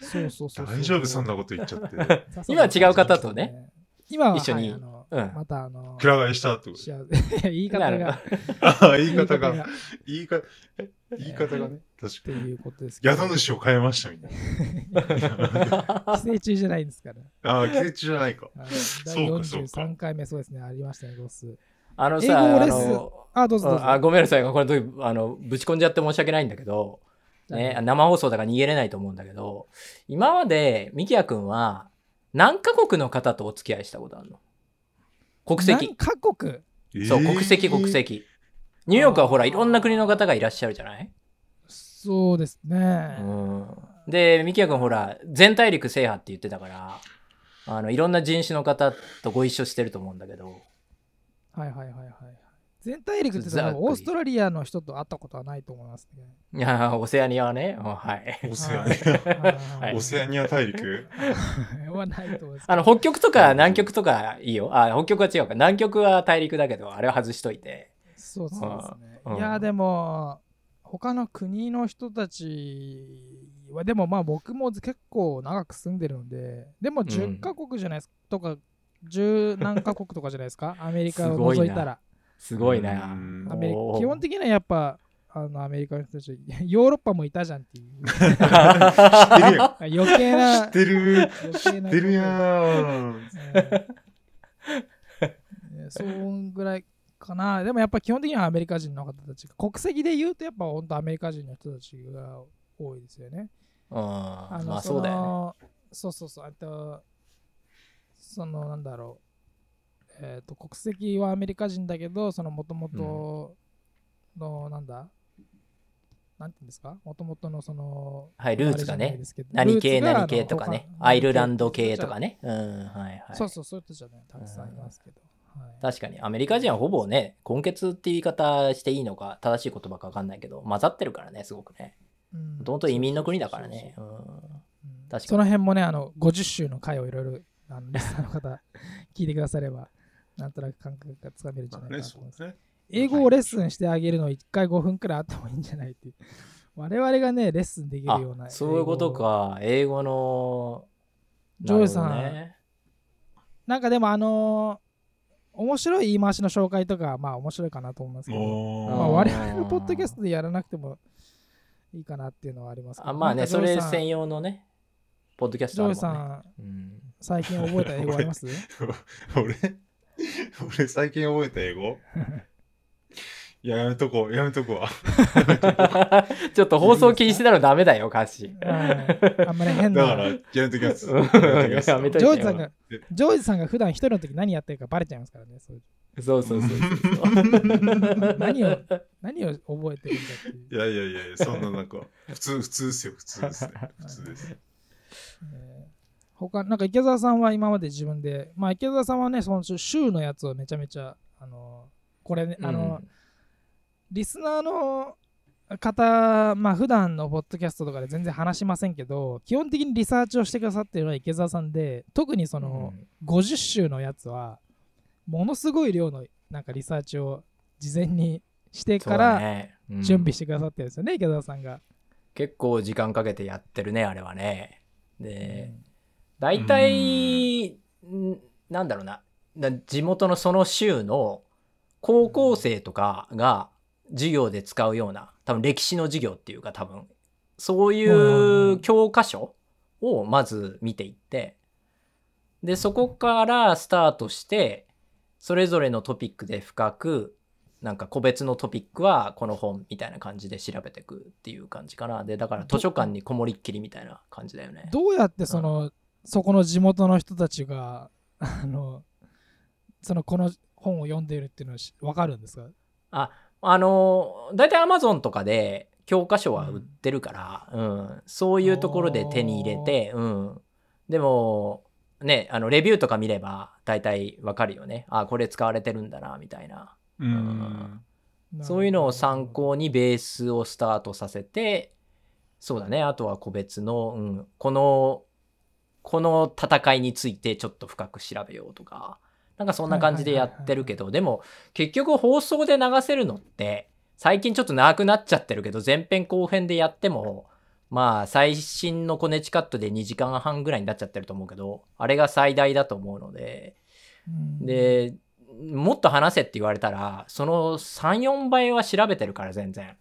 そうそうそう。大丈夫そんなこと言っちゃって。今は違う方とね。今は一緒にうん。またあのくら替えしたってこと？幸せ。言い方なるがああ言い方が。言い方言い方言い方がね。確ってかにいうことですけど。宿主を変えましたみたいな。寄生虫じゃないんですから。ああ季節じゃないか。そうかそうか。第43回目そうですね。ありましたねロス。あのさ、英語あレッスン。の、あどうぞどうぞ。あごめんなさい、これあのぶち込んじゃって申し訳ないんだけど、ね、生放送だから逃げれないと思うんだけど、今までミキヤ君は何カ国の方とお付き合いしたことあるの？国籍。何。カ国？そう、えー。国籍、国籍。ニューヨークはほら、いろんな国の方がいらっしゃるじゃない、そうですね、うん、で、ミキヤ君ほら、全大陸制覇って言ってたから、あのいろんな人種の方とご一緒してると思うんだけど、はいはいはいはい全大陸ってオーストラリアの人と会ったことはないと思いますね。いやー、オセアニアはね、うんはい。オセアニア。はい。オセアニア大陸？ア はないと思います。あの、北極とか南極とかいいよ。あ、北極は違うか。南極は大陸だけど、あれは外しといて。そうそうですね。うん。いやでも他の国の人たちはでもまあ僕も結構長く住んでるのででも10カ国じゃないですか、とか10何カ国とかじゃないですか。アメリカを除いたらすごいな。うんアメリ基本的にはやっぱあのアメリカの人たち ヨーロッパもいたじゃんっていう知ってるやん余計な知ってる余計な知ってるやんそんぐらいかな。でもやっぱ基本的にはアメリカ人の方たちが、国籍で言うとやっぱ本当アメリカ人の人たちが多いですよね。うん。あのまあそうだよね。のそうそうそう。あと、そのなんだろう。えっ、と、国籍はアメリカ人だけど、そのもともとの、なんだなんていうんですか？もともとのその、はいルーツがね何系何系とかね。アイルランド系とかね。うん、はいはい。そうそう、そういう人じゃない、たくさんいますけど。はい確かに、アメリカ人はほぼね、根血っていう言い方していいのか、正しい言葉か分かんないけど、混ざってるからね、すごくね。うんもともと移民の国だからね。その辺もね、あの50週の回をいろいろあのリスナーの方聞いてくだされば、なんとなく感覚がつかめるんじゃないかねなと思います。そうね英語をレッスンしてあげるの1回5分くらいあってもいいんじゃないっていう。我々がね、レッスンできるような。あそういうこと。か。英語の。ジョイさんねなんかでも、あのー面白い言い回しの紹介とか、まあ面白いかなと思いますけど、おまあ、ー我々のポッドキャストでやらなくてもいいかなっていうのはあります。あまあね、それ専用のね、ポッドキャストあジョイさるもんね。ん、うん最近覚えた英語あります？俺 俺最近覚えた英語？いややめとこうやめとこう。わ ちょっと放送禁止なのダメだよ、歌詞。はいあんまり変な。だからやめときます。うん。やめときます。ジョージさんが、ジョージさんが普段一人の時何やってるかバレちゃいますからね。そうそうそうそうそう。何を、何を覚えてるんだ。いやいやいやいやそんななんか普通普通ですよ。普通ですね。普通です。えー他、なんか池澤さんは今まで自分で、まあ池澤さんはね、その週のやつをめちゃめちゃ、あの、これね、あの、リスナーの方、まあ普段のポッドキャストとかで全然話しませんけど、基本的にリサーチをしてくださってるのは池澤さんで、特にその50週のやつは、ものすごい量のなんかリサーチを事前にしてから準備してくださってるんですよね、池澤さんが。結構時間かけてやってるねあれはね。でうん大体ん。なんだろうな。だ地元のその州の高校生とかが授業で使うような多分歴史の授業っていうか多分。そういう教科書をまず見ていってでそこからスタートしてそれぞれのトピックで深くなんか個別のトピックはこの本みたいな感じで調べていくっていう感じかな。でだから図書館にこもりっきりみたいな感じだよね。どうやってその、そこの地元の人たちが、あの、そのこの本を読んでいるっていうのはしわかるんですか？あの大体アマゾンとかで教科書は売ってるから、うん。そういうところで手に入れて、うん、でもねあのレビューとか見れば大体わかるよね。あこれ使われてるんだなみたいな。うん。そういうのを参に。考にベースをスタートさせてそうだね。あとは個別の、うん、このこの戦いについてちょっと深く調べようとかなんかそんな感じでやってるけどでも結局放送で流せるのって最近ちょっと長くなっちゃってるけど前編後編でやってもまあ最新のコネチカットで2時間半ぐらいになっちゃってると思うけどあれが最大だと思うのでうん、でもっと話せって言われたらその34倍は調べてるから全然。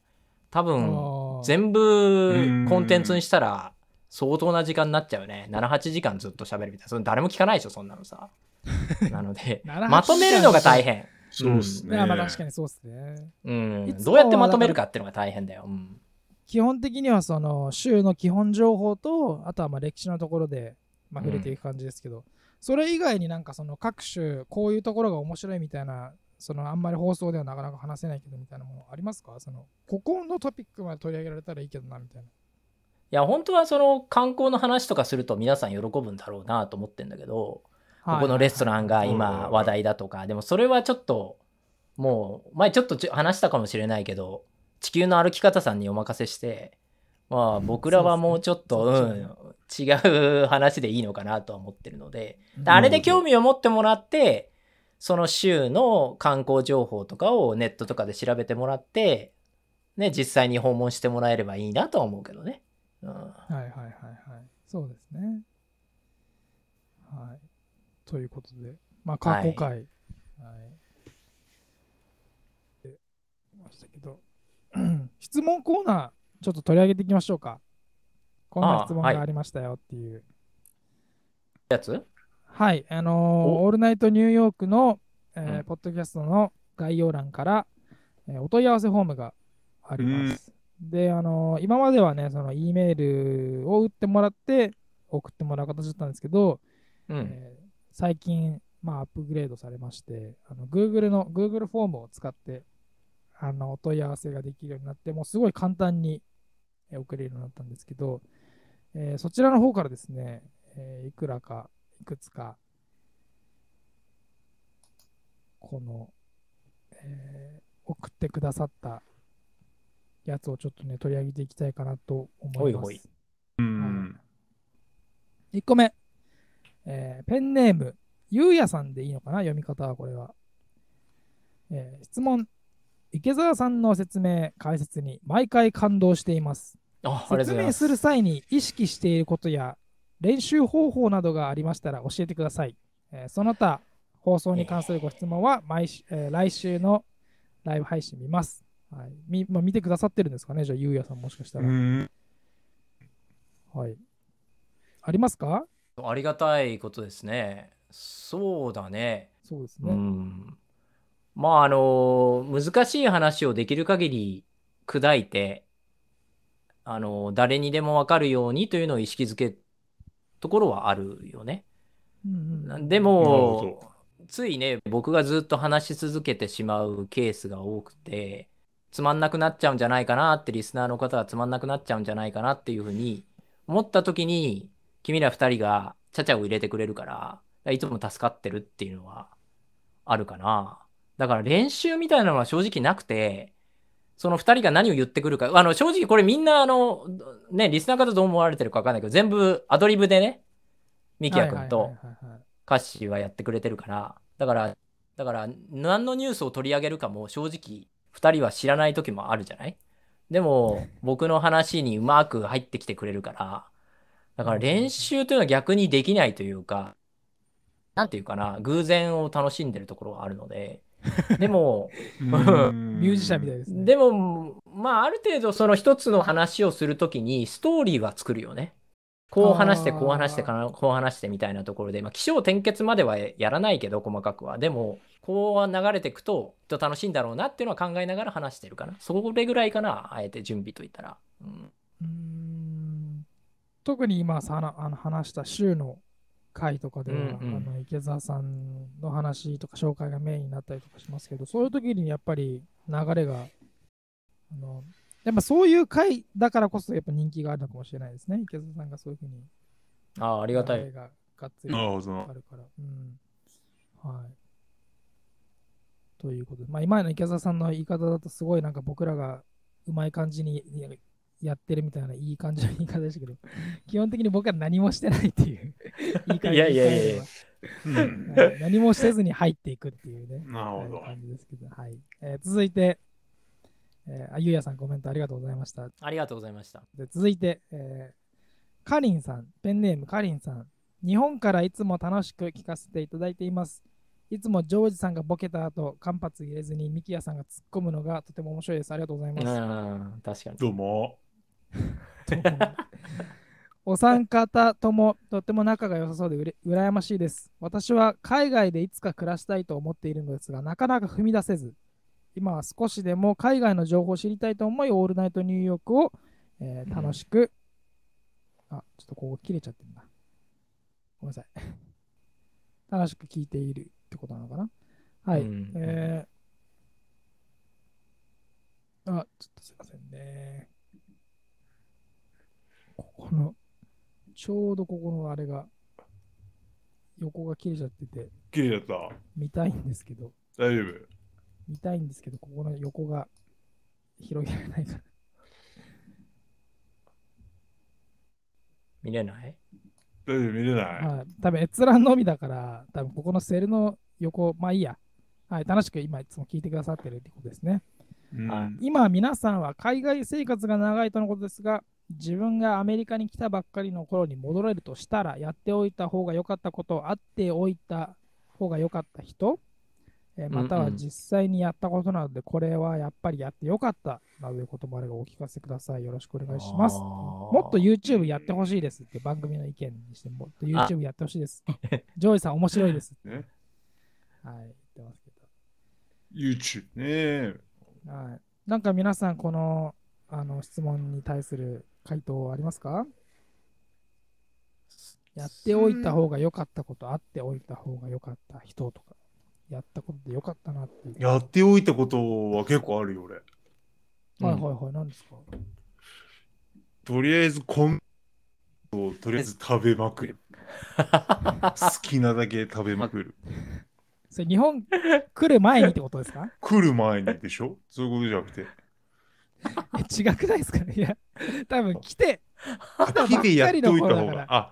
多分全部コンテンツにしたら相当な時間になっちゃうよね78時間ずっと喋るみたいな。それ誰も聞かないでしょそんなのさ。なので78まとめるのが大変、そうっすね。まあまあ確かにそうですね。うん。どうやってまとめるかっていうのが大変だよ、うん。基本的にはその州の基本情報とあとはまあ歴史のところでまあ触れていく感じですけど、それ以外になんかその各種こういうところが面白いみたいなそのあんまり放送ではなかなか話せないけどみたいなものありますか？そのここのトピックまで取り上げられたらいいけどなみたいな。いや本当はその観光の話とかすると皆さん喜ぶんだろうなと思ってんだけど、ここのレストランが今話題だとか、でもそれはちょっと、もう、前ちょっとち話したかもしれないけど、地球の歩き方さんにお任せして、まあ僕らはもうちょっと、そうん、違う話でいいのかなとは思ってるので、うん。あれで興味を持ってもらって、その州の観光情報とかをネットとかで調べてもらって、ね、実際に訪問してもらえればいいなとは思うけどね。うんはいはいはいはい。そうですね。はい。ということで、まあ過去回。はい。でましたけど、質問コーナー、ちょっと取り上げていきましょうか。こんな質問がありましたよっていう。やつ？はい、あのーお？オールナイトニューヨークの、えーうんポッドキャストの概要欄から、えーお問い合わせフォームがあります。で、あのー今まではね、その E メールを打ってもらって送ってもらう形だったんですけど、うん。えー最近、まあ、アップグレードされまして、あの Google の Google フォームを使ってあのお問い合わせができるようになって、もうすごい簡単にえー送れるようになったんですけど、えーそちらの方からですね、えーいくらか、いくつか、この、えー送ってくださったやつをちょっとね、取り上げていきたいかなと思います。ほいほいうん。1個目、えーペンネーム、ゆうやさんでいいのかな？読み方はこれは。えー質問、池澤さんの説明、解説に毎回感動しています。説明する際に意識していることや練習方法などがありましたら教えてください。えーその他、放送に関するご質問は毎週、えー来週のライブ配信見ます。はいみまあ、見てくださってるんですかね？じゃあ、ゆうやさんもしかしたら。うん。はい。ありますか？ありがたいことですね。そうだね。うそうですね。ん。まああの難しい話をできる限り砕いてあの誰にでも分かるようにというのを意識づけるところはあるよね。うんでもついね僕がずっと話し続けてしまうケースが多くてつまんなくなっちゃうんじゃないかなってリスナーの方はつまんなくなっちゃうんじゃないかなっていうふうに思った時に君ら二人がちゃちゃを入れてくれるからいつも助かってるっていうのはあるかな。だから練習みたいなのは正直なくてその2人が何を言ってくるか、あの正直これみんなあの、ね、リスナー方どう思われてるか分かんないけど、全部アドリブでね、ミキヤ君とはいはいはいはい。カッシーはやってくれてるから、だから、だから何のニュースを取り上げるかも正直2人は知らない時もあるじゃない？でも僕の話にうまく入ってきてくれるから、だから練習というのは逆にできないというか、なんていうかな、偶然を楽しんでるところがあるので、でも、ミ ミュージシャンみたいですね。でも、まあ、ある程度、その一つの話をするときに、ストーリーは作るよね。こう話して、こう話して、かこう話してみたいなところで、まあ、起承転結まではやらないけど、細かくは。でも、こう流れていくと、きっと楽しいんだろうなっていうのは考えながら話してるかな。それぐらいかな、あえて準備といったら。うんうーん特に今さあの話した週の回とかでは、うんうんあの池澤さんの話とか紹介がメインになったりとかしますけど、そういう時にやっぱり流れが、あのやっぱそういう回だからこそやっぱ人気があるのかもしれないですね。池澤さんがそういうふうにああ、ありがたい。ががっつりなるほどなあるから。うん。はい。ということで、まあ今の池澤さんの言い方だとすごいなんか僕らがうまい感じにややってるみたいないい感じの言い方でしたけど、基本的に僕は何もしてないっていう 言い方いやいやいやいや何もせずに入っていくっていうね、なるほどはい感じですけど、はい。えー続いて、えーあゆうやさんコメントありがとうございました。ありがとうございました。で続いて、えーカリンさん、ペンネームカリンさん。日本からいつも楽しく聞かせていただいています。いつもジョージさんがボケた後、間髪入れずにミキヤさんが突っ込むのがとても面白いです。ありがとうございます。うん、確かに。どうも。お三方ともとても仲が良さそうでうれ羨ましいです。私は海外でいつか暮らしたいと思っているのですが、なかなか踏み出せず、今は少しでも海外の情報を知りたいと思い、オールナイトニューヨークを、えー楽しく、あ、ちょっとここ切れちゃってるな。ごめんなさい。楽しく聞いているってことなのかな？はい。うんえー、あ、ちょっとすいませんね。ここの、ちょうどここのあれが、横が切れちゃってて、切れちゃった。見たいんですけど、大丈夫。見たいんですけど、ここの横が広げられないから。見れない？大丈夫、見れない。はい。多分閲覧のみだから、多分ここのセルの横、まあいいや。はい。楽しく今いつも聞いてくださってるってことですね。うん。はい。今皆さんは海外生活が長いとのことですが自分がアメリカに来たばっかりの頃に戻れるとしたらやっておいた方が良かったことあっておいた方が良かった人、えーまたは実際にやったことなのでこれはやっぱりやって良かったなどいうこともあればお聞かせください。よろしくお願いします。もっと YouTube やってほしいですって番組の意見にしてもっと YouTube やってほしいです。ジョージさん面白いですはい言ってますけど YouTube ねはい。なんか皆さん、このあの質問に対する回答ありますか？やっておいた方が良かったこと、あっておいた方が良かった人とか、やったことで良かったなって。やっておいたことは結構あるよ、俺。はいはいはい、何ですか？とりあえず、コンをとりあえず食べまくる。好きなだけ食べまくる。それ日本来る前にってことですか？来る前にでしょ？そういうことじゃなくて。え違くないですか？いや、多分来て、秋でやっといた方が。あ、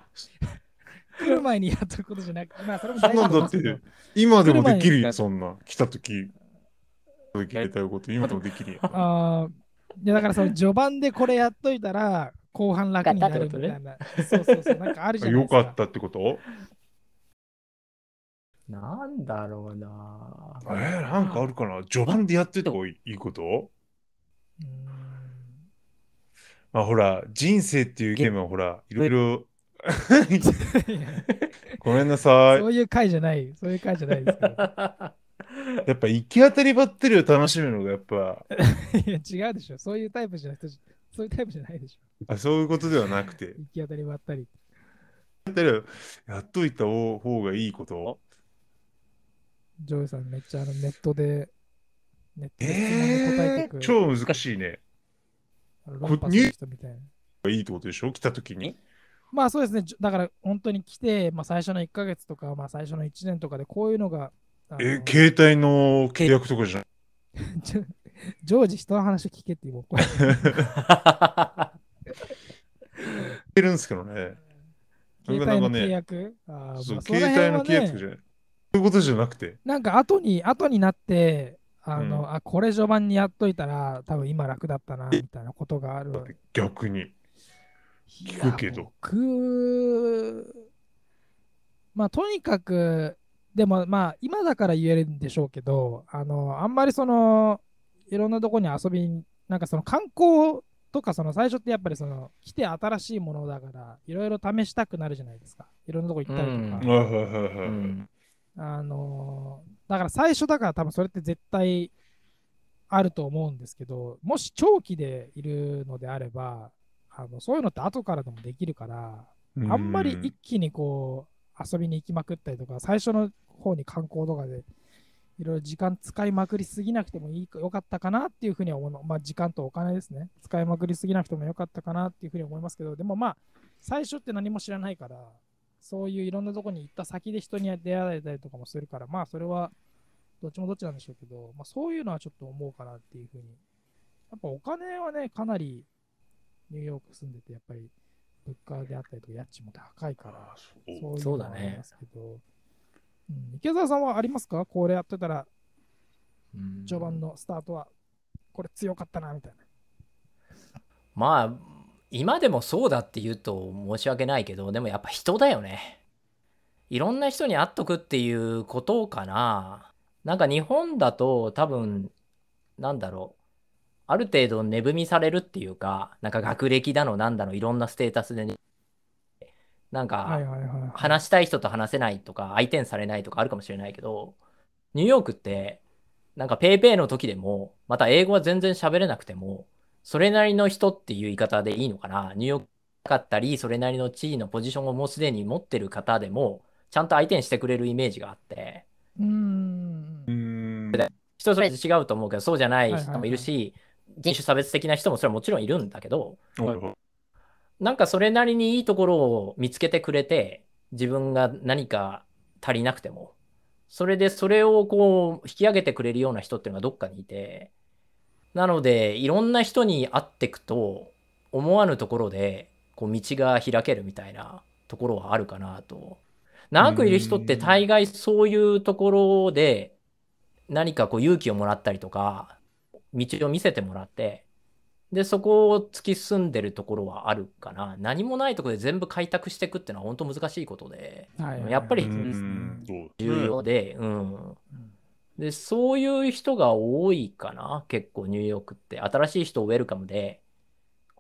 来る前にやっとくことじゃなくて、まあそれも大事なんだって今でもできるよ、そんな。来たとき、時やりたいこと、今でもできるやん。あーいやだからその序盤でこれやっといたら、後半楽になるみたいな。そうそうそう、なんかあるじゃないですか。よかったってこと？なんだろうなえー、なんかあるかな？序盤でやってた方がいいこと？まあほら、人生っていうゲームはほら、いろいろ。ごめんなさい。そういう回じゃない、そういう回じゃないですけど。やっぱ行き当たりばったりを楽しむのがやっぱ、いや違うでしょ。そういうタイプじゃない人じそういうタイプじゃないでしょ。あそういうことではなくて、行き当たりばったり。やっといた方がいいこと？ジョイさんめっちゃあのネットで、ネットで質問に答えてく、えー、超難しいね。あの論破する人みたいな。いいってことでしょ？来た時に。まあそうですね。だから本当に来て、まあ最初の1ヶ月とか、まあ最初の1年とかでこういうのが、え、携帯の契約とかじゃないちょ常時人の話を聞けっていう、もうこれ てるんですけどね。携帯の契約？あーそう、まあ携帯の契約じゃない。そういうことじゃなくて？なんか後に、後になって、あの、うんあ、これ序盤にやっといたら、多分今楽だったな、みたいなことがあるわけ。逆に。聞くけど僕、まあ、とにかく、でもまあ、今だから言えるんでしょうけど、あの、あんまりその、いろんなとこに遊びに、なんかその観光とか、その最初ってやっぱりその、来て新しいものだから、いろいろ試したくなるじゃないですか。いろんなとこ行ったりとか。うんあのだから最初だから多分それって絶対あると思うんですけど、もし長期でいるのであれば、あのそういうのって後からでもできるから、あんまり一気にこう遊びに行きまくったりとか、最初の方に観光とかでいろいろ時間使いまくりすぎなくてもいいよかったかなっていうふうに思います。まあ時間とお金ですね。使いまくりすぎなくてもよかったかなっていうふうに思いますけど、でもまあ最初って何も知らないから、そういういろんなとこに行った先で人に出会えたりとかもするから、まあそれはどっちもどっちなんでしょうけど、まあそういうのはちょっと思うかなっていうふうに。やっぱお金はね、かなりニューヨーク住んでて、やっぱり物価であったりとか家賃も高いから、あそう。いうそうだねのはありますけど、うん、池澤さんはありますか？これやってたら、うん。序盤のスタートは、これ強かったな、みたいな。まあ今でもそうだって言うと申し訳ないけどでもやっぱ人だよね。いろんな人に会っとくっていうことかな。なんか日本だと多分なんだろう。ある程度値踏みされるっていうかなんか学歴だのなんだのいろんなステータスでね。なんか。話したい人と話せないとか相手にされないとかあるかもしれないけどニューヨークってなんかペイペイの時でもまた英語は全然喋れなくてもそれなりの人っていう言い方でいいのかな？ニューヨークかったりそれなりの地位のポジションをもうすでに持ってる方でもちゃんと相手にしてくれるイメージがあって。うーん。う。ーん。人それぞれ違うと思うけどそうじゃない。人もいるし人種差別的な人もそれはもちろんいるんだけど。はいはい。なんかそれなりにいいところを見つけてくれて、自分が何か足りなくても、それでそれをこう引き上げてくれるような人っていうのがどっかにいて、なのでいろんな人に会っていくと、思わぬところでこう道が開けるみたいなところはあるかなと。長くいる人って大概そういうところで何かこう勇気をもらったりとか、道を見せてもらって、で、そこを突き進んでるところはあるかな。何もないところで全部開拓していくっていうのは本当難しいことで、はいはいはいやっぱりうそうでう重要で、うん。で、そういう人が多いかな。結構ニューヨークって。新しい人をウェルカムで、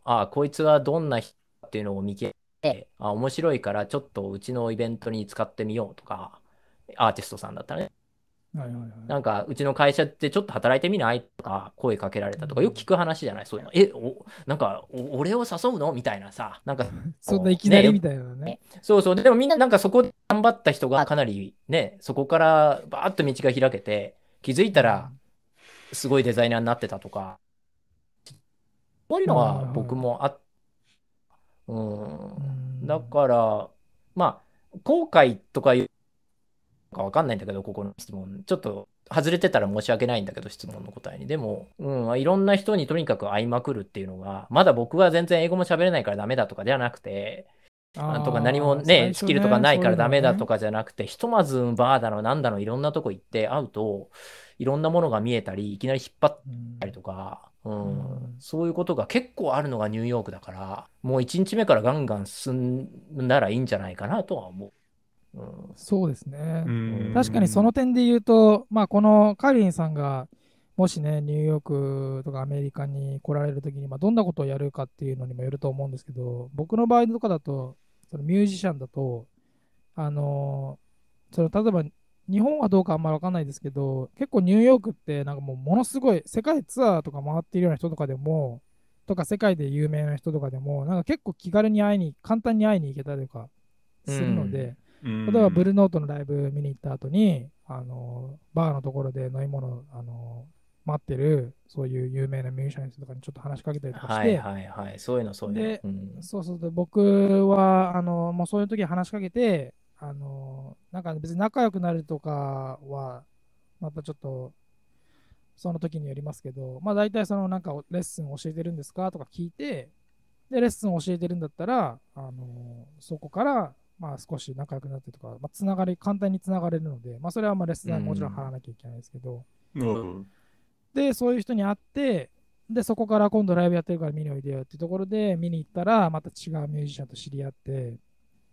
ああ、こいつはどんな人っていうのを見切て、あ面白いからちょっとうちのイベントに使ってみようとか、アーティストさんだったらね。はいはいはい。なんか、うちの会社ってちょっと働いてみない？とか、声かけられたとか、よく聞く話じゃない？そういうの。え、お、なんか、お俺を誘うの？みたいなさ、なんか、そんないきなりね。みたいなね。そうそう。でもみんななんかそこで頑張った人がかなりね、そこからバーッと道が開けて、気づいたらすごいデザイナーになってたとか、そういうのは僕もあっ、うん。うん。だから、まあ、後悔とかいうかわかんないんだけど、ここの質問。ちょっと外れてたら申し訳ないんだけど、質問の答えに。でも、うん、いろんな人にとにかく会いまくるっていうのが、まだ僕は全然英語も喋れないからダメだとかではなくて、とか何もね、スキルとかないからダメだとか。かじゃなくて、ひとまずバーだのなんだのいろんなとこ行って会うと、いろんなものが見えたり、いきなり引っ張っうんたりとか、うんうんそういうことが結構あるのがニューヨークだから、もう1日目からガンガン進んだらいいんじゃないかなとは思う。うんそうですね。うん確かにその点で言うと、まあ、このカイリンさんが、もしね、ニューヨークとかアメリカに来られるときに、まあ、どんなことをやるかっていうのにもよると思うんですけど、僕の場合とかだと、そのミュージシャンだと、あのその例えば日本はどうかあんまりわかんないですけど、結構ニューヨークってなんかもうものすごい世界ツアーとか回っているような人とかでも、とか世界で有名な人とかでも、なんか結構気軽に会いに、簡単に会いに行けたりとかするので、うん例えばブルーノートのライブ見に行った後に、あのバーのところで飲み物あの待ってる、そういう有名なミュージシャンとかにちょっと話しかけたりとかして、はいはいはい。そういうのそういうの。でうんそうそうそう、僕は、あの、もうそういう時話しかけて、あの、なんか別に仲良くなるとかは、またちょっと、その時によりますけど、まあ大体そのなんかレッスン教えてるんですかとか聞いて、で、レッスン教えてるんだったら、あのそこから、まあ少し仲良くなってとか、まあ、つながり、簡単につながれるので、まあそれはまあレッスン代もちろん払わなきゃいけないですけど、うんで、そういう人に会って、で、そこから今度ライブやってるから見においでよっていうところで見に行ったら、また違うミュージシャンと知り合って、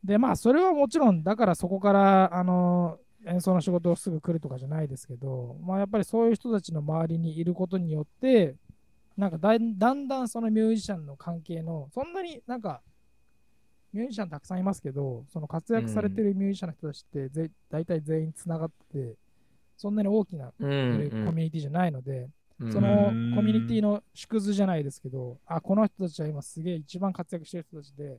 で、まあ、それはもちろん、だからそこから、あの、演奏の仕事をすぐ来るとかじゃないですけど、まあ、やっぱりそういう人たちの周りにいることによって、なんかだんだんそのミュージシャンの関係の、そんなになんか、ミュージシャンたくさんいますけど、その活躍されてるミュージシャンの人たちってぜ、大体全員つながってて、そんなに大きなうんコミュニティじゃないので、うん。そのコうんミュニティの縮図じゃないですけど、あ、この人たちは今すげえ一番活躍してる人たちで、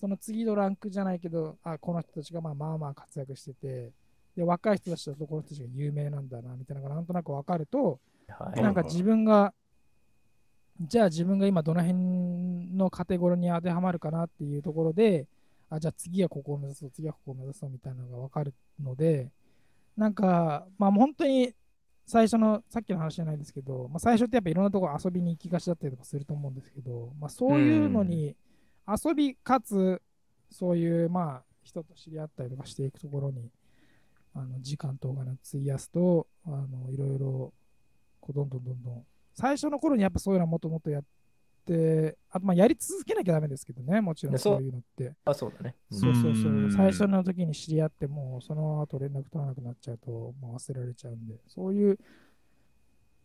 その次のランクじゃないけど、あ、この人たちがまあまあまあ活躍してて、で、若い人たちだとこの人たちが有名なんだな、みたいなのがなんとなくわかると、はい。なんか自分が、じゃあ自分が今どの辺のカテゴリーに当てはまるかなっていうところで、あ、じゃあ次はここを目指そう、次はここを目指そうみたいなのがわかるので、なんか、まあ本当に最初の、さっきの話じゃないですけど、まあ、最初ってやっぱいろんなとこ遊びに行きがちだったりとかすると思うんですけど、まあ、そういうのに遊びかつ、そういうまあ人と知り合ったりとかしていくところに、あの時間とお金を費やすと、あのいろいろこうどんどんどんどん、最初の頃にやっぱそういうのはもっともっとやって、あとまあやり続けなきゃダメですけどね、もちろんねそういうのって。あ、そうだね。うんそうそうそうう。ん最初の時に知り合っても、その後連絡取らなくなっちゃうと、もう忘れられちゃうんで、そういう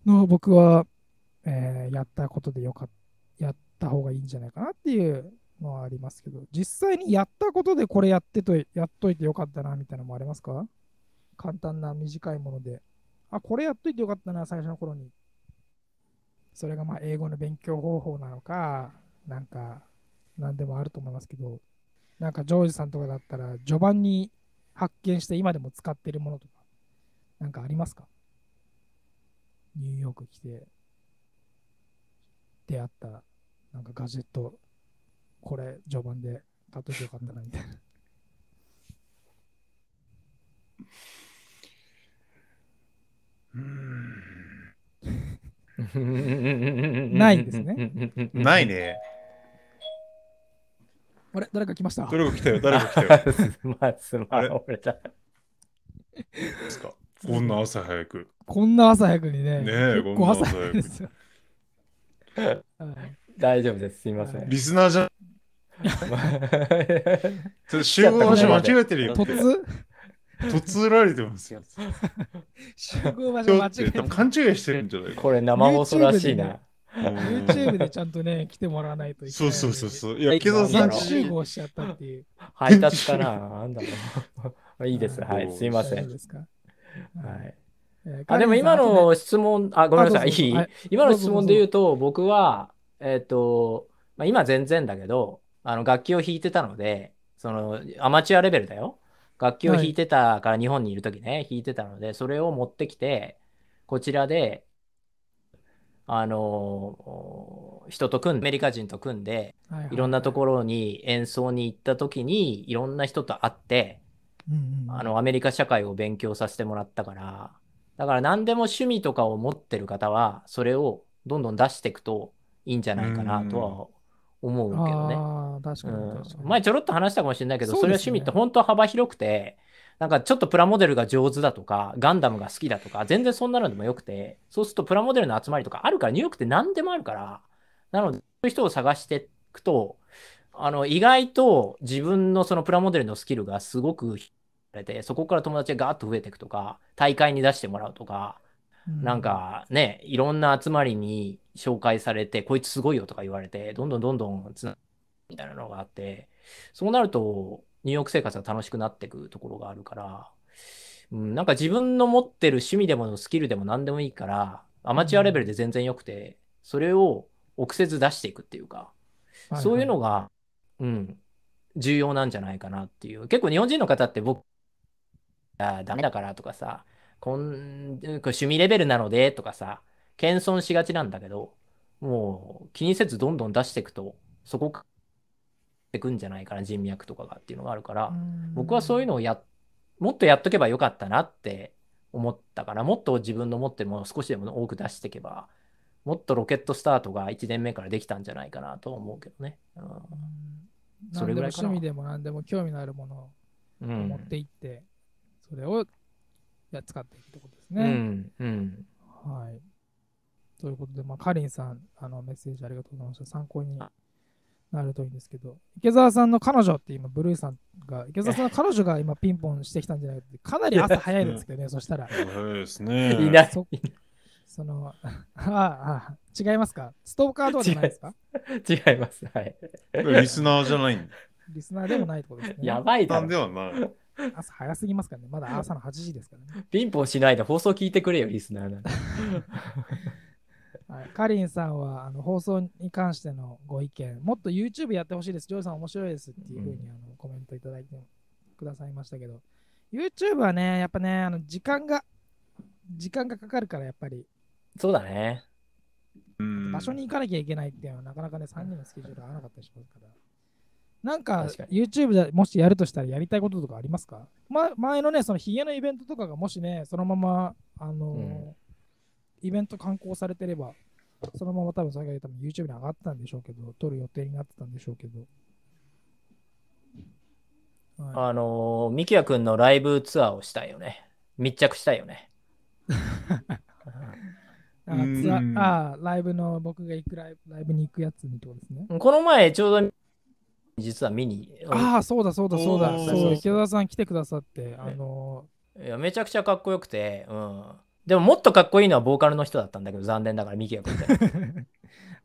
のを僕は、えーやったことでよかっやった方がいいんじゃないかなっていうのはありますけど、実際にやったことでこれやってとやっといてよかったなみたいなのもありますか？簡単な短いもので。あ、これやっといてよかったな、最初の頃に。それがまあ英語の勉強方法なのか、なんか、なんでもあると思いますけど、なんかジョージさんとかだったら、序盤に発見して今でも使ってるものとか、なんかありますか？ニューヨーク来て、出会った、なんかガジェット、これ序盤で買っといてよかったなみたいな。うん ないですね。ないね。あれ誰か来ました？誰か来たよ、誰か来たよ。すまん、すまん、俺だ。ですかこんな朝早く。こんな朝早くにね、ねえ結構朝早いですよ。はい大丈夫です。すいません。リスナーじゃん。それ集合場所間違えてるよ。突？突られてますよ。集合場所間違え勘違いしてるんじゃないか。これ生放送らしいな。うん YouTube でちゃんとね、来てもらわないといけそうないので。そうそうそう。いや、はい池田さん集合しちゃったっていう。配達かな？なんだろう。ま あいいです。はい、すいません。ですかはい。えーあ、でも今の質問、あ、ごめんなさい。いい？今の質問で言うと、僕は、えっと、まあ、今全然だけど、あの、楽器を弾いてたので、その、アマチュアレベルだよ。楽器を弾いてたから、日本にいるときね、弾いてたので、それを持ってきて、こちらで、あの、人と組んで、アメリカ人と組んで、はいはいい。ろんなところに演奏に行ったときに、いろんな人と会って、うんうんあの、アメリカ社会を勉強させてもらったから、だから何でも趣味とかを持ってる方は、それをどんどん出していくといいんじゃないかなとは思うけどね。確かにうん確かに。前ちょろっと話したかもしれないけど、それは趣味って本当幅広くて、なんかちょっとプラモデルが上手だとか、ガンダムが好きだとか、全然そんなのでもよくて、そうするとプラモデルの集まりとかあるから、ニューヨークって何でもあるから、なので、そういう人を探していくと、あの、意外と自分のそのプラモデルのスキルがすごくれて、そこから友達がガーッと増えていくとか、大会に出してもらうとか、うなん、かね、いろんな集まりに紹介されて、こいつすごいよとか言われて、どんどんどんどんつなみたいなのがあって、そうなると、ニューヨーク生活が楽しくなっていくところがあるから、うん、なんか自分の持ってる趣味でもスキルでも何でもいいから、アマチュアレベルで全然よくて、それを臆せず出していくっていうか、はいそういうのが、うん、重要なんじゃないかなっていう。結構日本人の方って僕、あダメだからとかさ、こんこれ趣味レベルなのでとかさ、謙遜しがちなんだけど、もう気にせずどんどん出していくと、そこってくんじゃないかな、人脈とかがっていうのがあるから、僕はそういうのをや、もっとやっとけばよかったなって思ったから、もっと自分の持ってるものを少しでも多く出していけば、もっとロケットスタートが1年目からできたんじゃないかなと思うけどね。うんそれぐらいかな何でも趣味でも何でも興味のあるものうん。を持っていって、それをや使っていくってことですうね。ん。うん。はい。ということで、まあ、かりんさん、あのメッセージありがとうございました。参考になるといいんですけど、池澤さんの彼女って今、ブルーさんが、池澤さんの彼女が今ピンポンしてきたんじゃないかって、かなり朝早いですけどね、そしたら。そうですね。いない。そその、あ あ、あ違いますか？ストーカーとかじゃないですか？違います。はい。リスナーじゃないんリスナーでもないってことですね。やばいだなんでろ。はない。朝早すぎますからね。まだ朝の8時ですからね。ピンポンしないで放送聞いてくれよ、リスナーなんて。はい、かりんさんはあの放送に関してのご意見、もっと YouTube やってほしいです、ジョイさん面白いですっていうふうに、あのコメントいただいてくださいましたけど、YouTube はね、やっぱね、あの時間が、時間がかかるから、やっぱりそうだね。うん場所に行かなきゃいけないっていうのは、なかなかね、3人のスケジュールが合わなかったりしますから。なんか YouTube でもしやるとしたらやりたいこととかありますか、ま、前のね、そのヒゲのイベントとかがもしね、そのまま、あのーうんイベント観光されてれば、そのまま多分それが多分 YouTube に上がってたんでしょうけど、撮る予定になってたんでしょうけど。はあのー、ミキヤ君のライブツアーをしたいよね。密着したいよね。い、あうんツアーあーライブの僕が行くライブライブに行くやつにってことですね。この前、ちょうど、実は見に、ああ、そうだそうだそうだ。そう、池田さん来てくださって、あのいやめちゃくちゃかっこよくて、うん。でももっとかっこいいのはボーカルの人だったんだけど、残念ながらミキヤ君みたいな。ー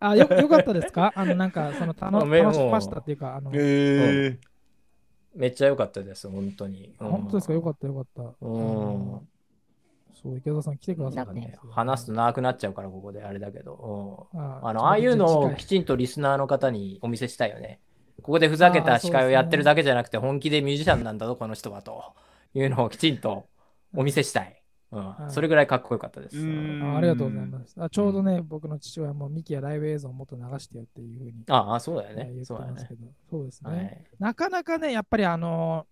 あよよかったですか？あの、なんか、その楽 楽しましたっていうか、あの、えめっちゃ良かったです、本当に。うん。本当ですか？よかったよかった。あうん。のそう、池田さん来てくださったんですよ、話すと長くなっちゃうから、ここであれだけど、うん。ああの、ああいうのをきちんとリスナーの方にお見せしたいよね。ここでふざけた司会をやってるだけじゃなくて、本気でミュージシャンなんだぞ、この人は、というのをきちんとお見せしたい。うんはいそれぐらいかっこよかったです。うんあありがとうございます。あちょうどね、僕の父親もミキやライブ映像をもっと流してよっていうふうに、ああ、そうだよね。そうだよねますけ。ど、そうですね。はいなかなかね、やっぱりあの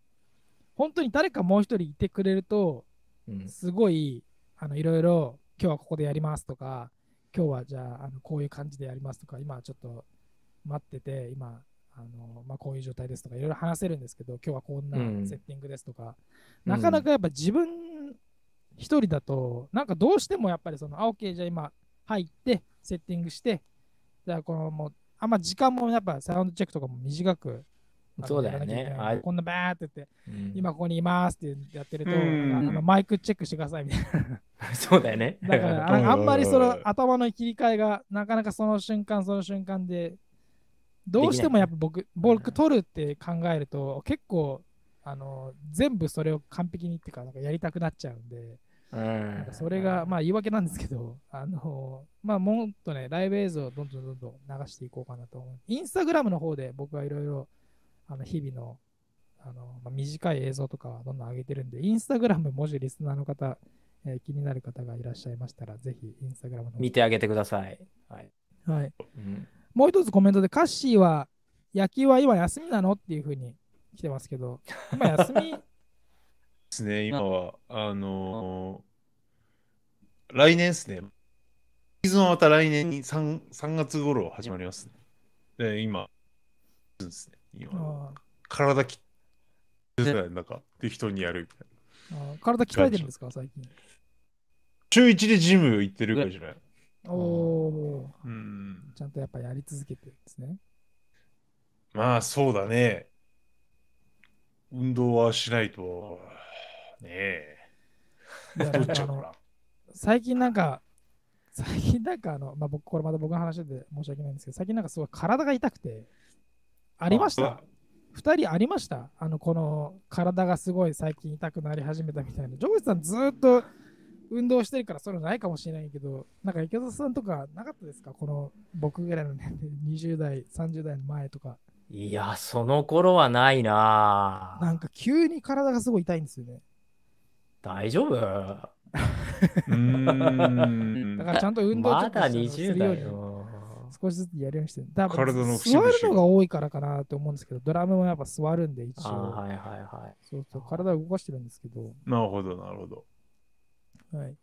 本当に誰かもう一人いてくれると、うんすごい、あのいろいろ、今日はここでやりますとか、今日はじゃあ、あのこういう感じでやりますとか、今はちょっと待ってて、今、あのまあ、こういう状態ですとか、いろいろ話せるんですけど、今日はこんなうんセッティングですとか、なかなかやっぱ自分一人だと、なんかどうしてもやっぱりその、あ、OK、じゃあ今入って、セッティングして、じゃあこのもう、あんま時間もやっぱサウンドチェックとかも短く、そうだよね。こんなバーって言って、うん。今ここにいますってやってると、うんあのマイクチェックしてくださいみたいな。そうだよね。だからうんああんまりそうんの 頭の切り替えがなかなかその瞬間その瞬間でどうしてもやっぱ僕僕取るって考えると結構あの全部それを完璧にっていうかなんかやりたくなっちゃうんでうん。なんかそれがまあ言い訳なんですけど あのまあもっとねライブ映像をどんどんどんどん流していこうかなと思う。インスタグラムの方で僕はいろいろあの日々のあの、まあ、短い映像とかはどんどん上げてるんでインスタグラムもしリスナーの方えー気になる方がいらっしゃいましたら、ぜひインスタグラムの方見てあげてください。はい。はい。うんもう一つコメントで、カッシーは野球は今休みなの？っていうふうに来てますけど、今休み、ですね、今は。あのー来年ですね。シーズンはまた来年に 3, 3月頃始まりますね。で、今、ですね。今、あ体きなんか適当にやるみたいな。体鍛えてるんですか、最近。週1でジム行ってるからじゃない？おおうん。ー、ちゃんとやっぱやり続けてるんですね。まあ、そうだね。運動はしないと、ねえ。太っちゃうから。最近なんか、最近なんかあの、まあ、僕、これまた僕の話で申し訳ないんですけど、最近なんかすごい体が痛くて、ありました？二人ありました？あの、この体がすごい最近痛くなり始めたみたいな。ジョージさんずーっと運動してるからそういうのないかもしれないけど、なんか池田さんとかなかったですか？この僕ぐらいの年齢、20代、30代の前とか。いや、その頃はないななんか急に体がすごい痛いんですよね。大丈夫？うーんだからちゃんと運動まだちょっとする20ように代よ。少しずつやるようにしてる。多分体の節々が座るのが多いからかなと思うんですけど、ドラムもやっぱ座るんで一あ応。はいはいはい。そうそう、体を動かしてるんですけど、なるほど、なるほど。はい。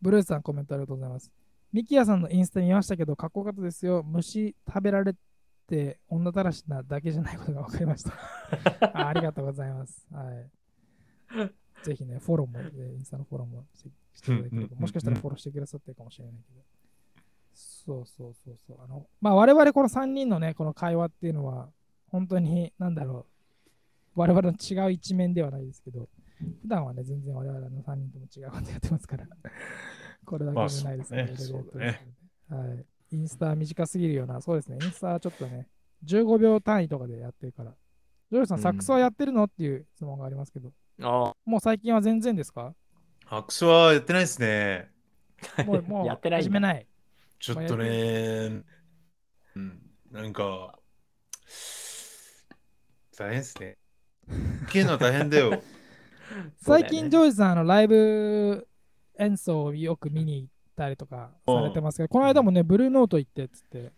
ブルースさんコメントありがとうございます。ミキヤさんのインスタ見ましたけど、かっこよかったですよ。虫食べられて女たらしなだけじゃないことが分かりました。あありがとうございます。はい。ぜひね、フォローも、えーインスタのフォローもししていただければ、もしかしたらフォローしてくださってるかもしれないけど。そうそうそうそう。あの、まあ、我々この3人のね、この会話っていうのは、本当に、なんだろう、我々の違う一面ではないですけど、普段はね、全然我々の3人とも違うことやってますから、これだけじゃないですねますのではい。インスタ短すぎるような、そうですね、インスタはちょっとね、15秒単位とかでやってるから。ジョージさん、うんサックスはやってるのっていう質問がありますけど、あもう最近は全然ですか？アクスはやってないですね。もう、もう やってない始めない。ちょっとね、うん、なんか、大変ですね。聞けるのは大変だよ。最近、ジョージさん、あのライブ演奏をよく見に行ったりとかされてますけど、この間もね、ブルーノート行ってっつって、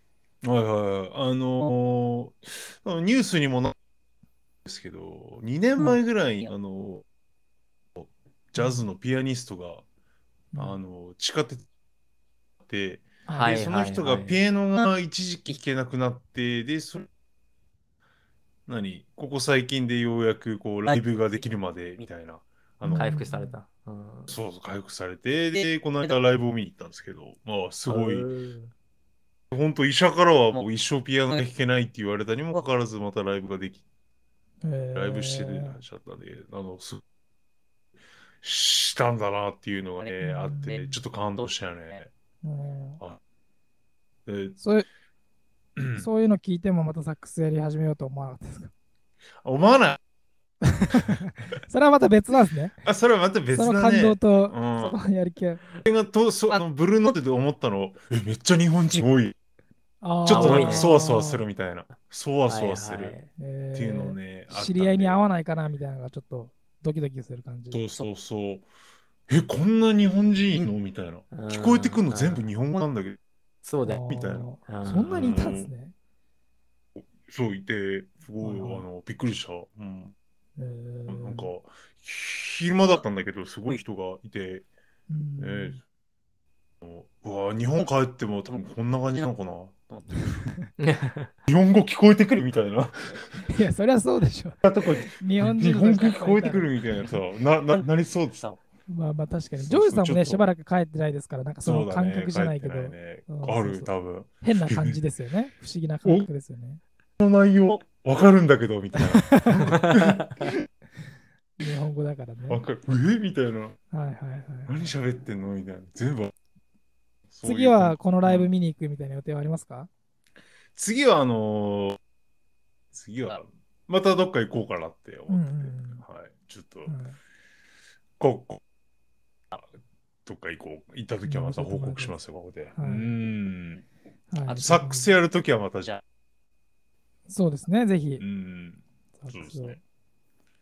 はいはい。あのーニュースにもなですけど、2年前ぐらい、あのジャズのピアニストが、あの地下鉄で、はいでその人がピアノが一時期弾けなくなって、で、そ何？ここ最近でようやくこうライブができるまでみたいな。あの回復された。うん。そうそう、回復されて、で、この間ライブを見に行ったんですけど、まあ、すごい、うん本当医者からはもう一生ピアノが弾けないって言われたにもかかわらず、またライブができ、ライブしてる話だったんで、あの、す、したんだなっていうのがね、あって、ちょっと感動したよね。うんでそういううんそういうの聞いてもまたサックスやり始めようと思わなかったですか？思わない それはまた別なんですね。あ、それはまた別そのだね。感動と、うんそのやる気は。俺がとそあのブルーノートで思ったの、え、めっちゃ日本人多い。あーちょっとなんかそわそわするみたいな。そわそわするっていうのをね、知り合いに会わないかなみたいなのがちょっとドキドキする感じ。そうそうそう。え、こんな日本人いんの？みたいな。うん聞こえてくるの全部日本語なんだけど、そうだよ。みたいなそんなにいたんですね。そういて、すごい、あの、びっくりした。うん。えーなんか、昼間だったんだけど、すごい人がいて、うんえうわ日本帰っても多分こんな感じなのかな 日本語聞こえてくるみたいな。いや、そりゃそうでしょ。日本語人聞こえてくるみたいなさ、な、な、なりそうです。まあまあ確かに。ジョージさんもね、しばらく帰ってないですから、なんかその感覚じゃないけど、ある、多分。変な感じですよね。不思議な感覚ですよね。この内容、わかるんだけど、みたいな。日本語だからね。わかる。え？みたいな。はいはいはい。何喋ってんの？みたいな。全部。次はこのライブ見に行くみたいな予定はありますか？次は、あのー次は、またどっか行こうかなって思ってて、うんうんうんはい。ちょっと、うんここ、どっか行こう。行った時はまた報告しますよ、ここで。はいうーん。はいサックスやる時はまた、じゃあ、そうですね、ぜひう。ん。サックスをそうですね。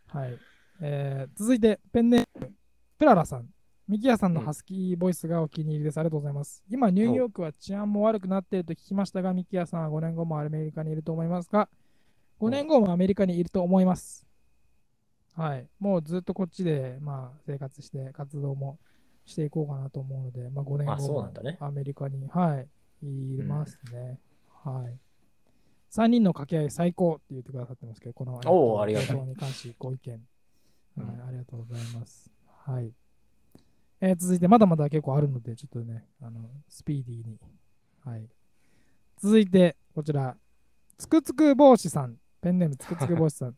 はい。えー続いて、ペンネーム、プララさん。ミキヤさんのハスキーボイスがお気に入りです。ありがとうございます。今、ニューヨークは治安も悪くなっていると聞きましたが、ミキヤさんは5年後もアメリカにいると思いますが、5年後もアメリカにいると思います。はい。もうずっとこっちで、まあ、生活して、活動もしていこうかなと思うので、まあ、5年あそう後もなんだねアメリカに、はい、いますね。はい。3人の掛け合い最高って言ってくださってますけど、このおーありがたい放送に関しご意見、はいうんありがとうございます。はい。えー続いて、まだまだ結構あるので、ちょっとね、あのスピーディーに。はい。続いて、こちら、つくつく帽子さん、ペンネームつくつく帽子さん。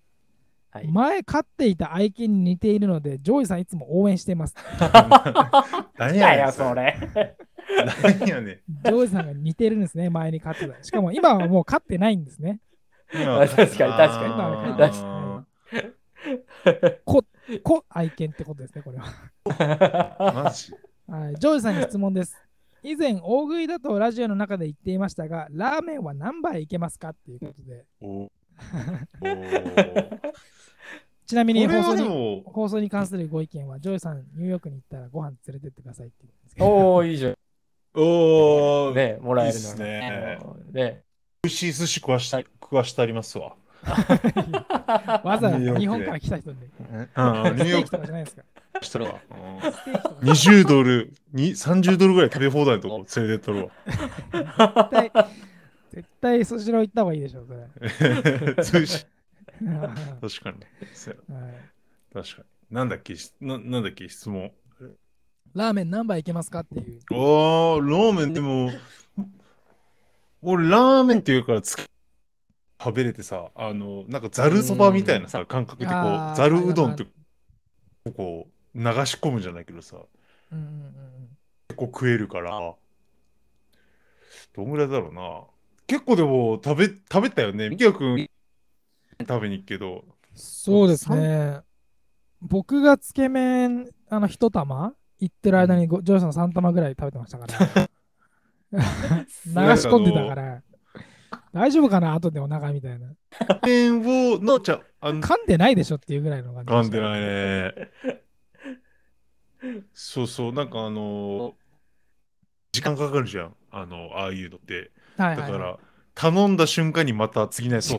はい。前飼っていた愛犬に似ているので、ジョージさんいつも応援しています。何いやねんそれ。何やねジョージさんが似てるんですね、前に飼ってた。しかも今はもう飼ってないんですね。確かに確かに確かこ、こ、愛犬ってことですね、これは。マジ？はい、ジョージさんに質問です。以前、大食いだとラジオの中で言っていましたが、ラーメンは何杯いけますか？っていうことで、お おちなみに放送にはでも、放送に関するご意見は、ジョージさん、ニューヨークに行ったらご飯連れてってくださいって言うんですけど、おおいいじゃん。おー、ね、もらえるのねね。美味しい寿司食わした食わしてありますわ。わざわざ日本から来た人で、うん、ニューヨークとかじゃないですか。したら、うんステーキとか20ドル、に30ドルぐらい食べ放題のとこ連れてっとるわ。絶対、絶対スシロー行った方がいいでしょ、それ。確かに。そうやい確かに。なんだっけ、しななんだっけ、質問。ラーメン何杯いけますかっていう。ああ、ラーメン？でも、俺、ラーメンっていうからつ食べれてさ、あの、なんかざるそばみたいなさ、感覚でこう、ざるうどんって、こう、流し込むじゃないけどさ、うんうんうん結構食えるから、どんぐらいだろうな。結構でも食べ、食べたよね。みきやくん 食べに行くけど、そうですね。僕がつけ麺、あの、一玉？行ってる間にごジョージさん3玉ぐらい食べてましたから。流し込んでたから。大丈夫かな？後でお腹みたいな。麺を、の、じゃあの、噛んでないでしょっていうぐらいの感じ。噛んでないね。そうそう、なんかあの時間かかるじゃん。あの、ああいうのって。はいはいはいだから、頼んだ瞬間にまた次のやつを。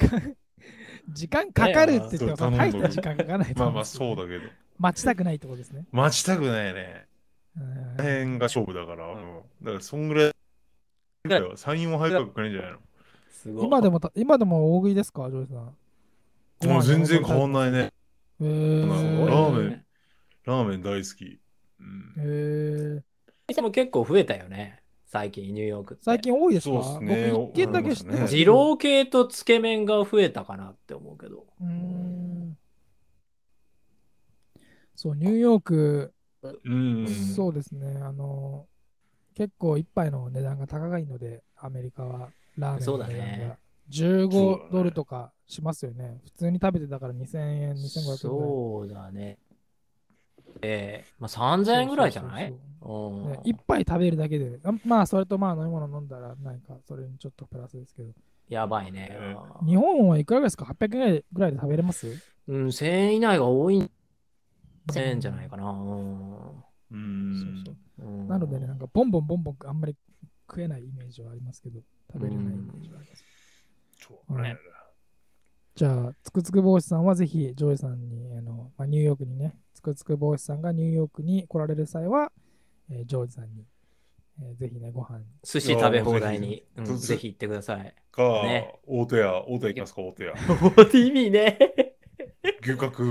時間かかるって言っても大した時間かからないとまあまあそうだけど。待ちたくないってことですね。待ちたくないね。うん大変が勝負だから。うんだから、そんぐらい。3、4杯かかるんじゃないの。今でもた、今でも大食いですか、ジョージさん。もう全然変わんないね。へーラーメンラーメン大好き。うんへー店も結構増えたよね。最近、ニューヨークって。最近多いですか？そうっすね僕一軒だけ知ってます二郎系とつけ麺が増えたかなって思うけど。うーんそう、ニューヨーク、うん。そうですね、あの、結構一杯の値段が高いので、アメリカはラーメンそうだの値段がね。そうだ15ねドルとかしますよね。普通に食べてたから2000円、2500円ぐらい。そうだね。えー、まあ3000円ぐらいじゃない？一杯食べるだけで、あまあ、それとまあ飲み物飲んだら、なんか、それにちょっとプラスですけど。やばいね。え日本はいくらですか ?800 円ぐらいで食べれます？うん、1000円以内が多いん1000円じゃないかな。うん。うそんうそう。うん。なのでね、なんか、ボンボンボンボンあんまり食えないイメージはありますけど、食べれないイメージはあります。そうね。じゃあ、つくつく帽子さんはぜひ、ジョイさんに、あのまあ、ニューヨークにね、つくつく帽子さんがニューヨークに来られる際は、えージョイさんに、えーぜひね、ご飯。寿司食べ放題いに、うんぜひ行ってください。か、ね大戸屋、大戸屋行きますか、大戸屋。意味ね。牛角、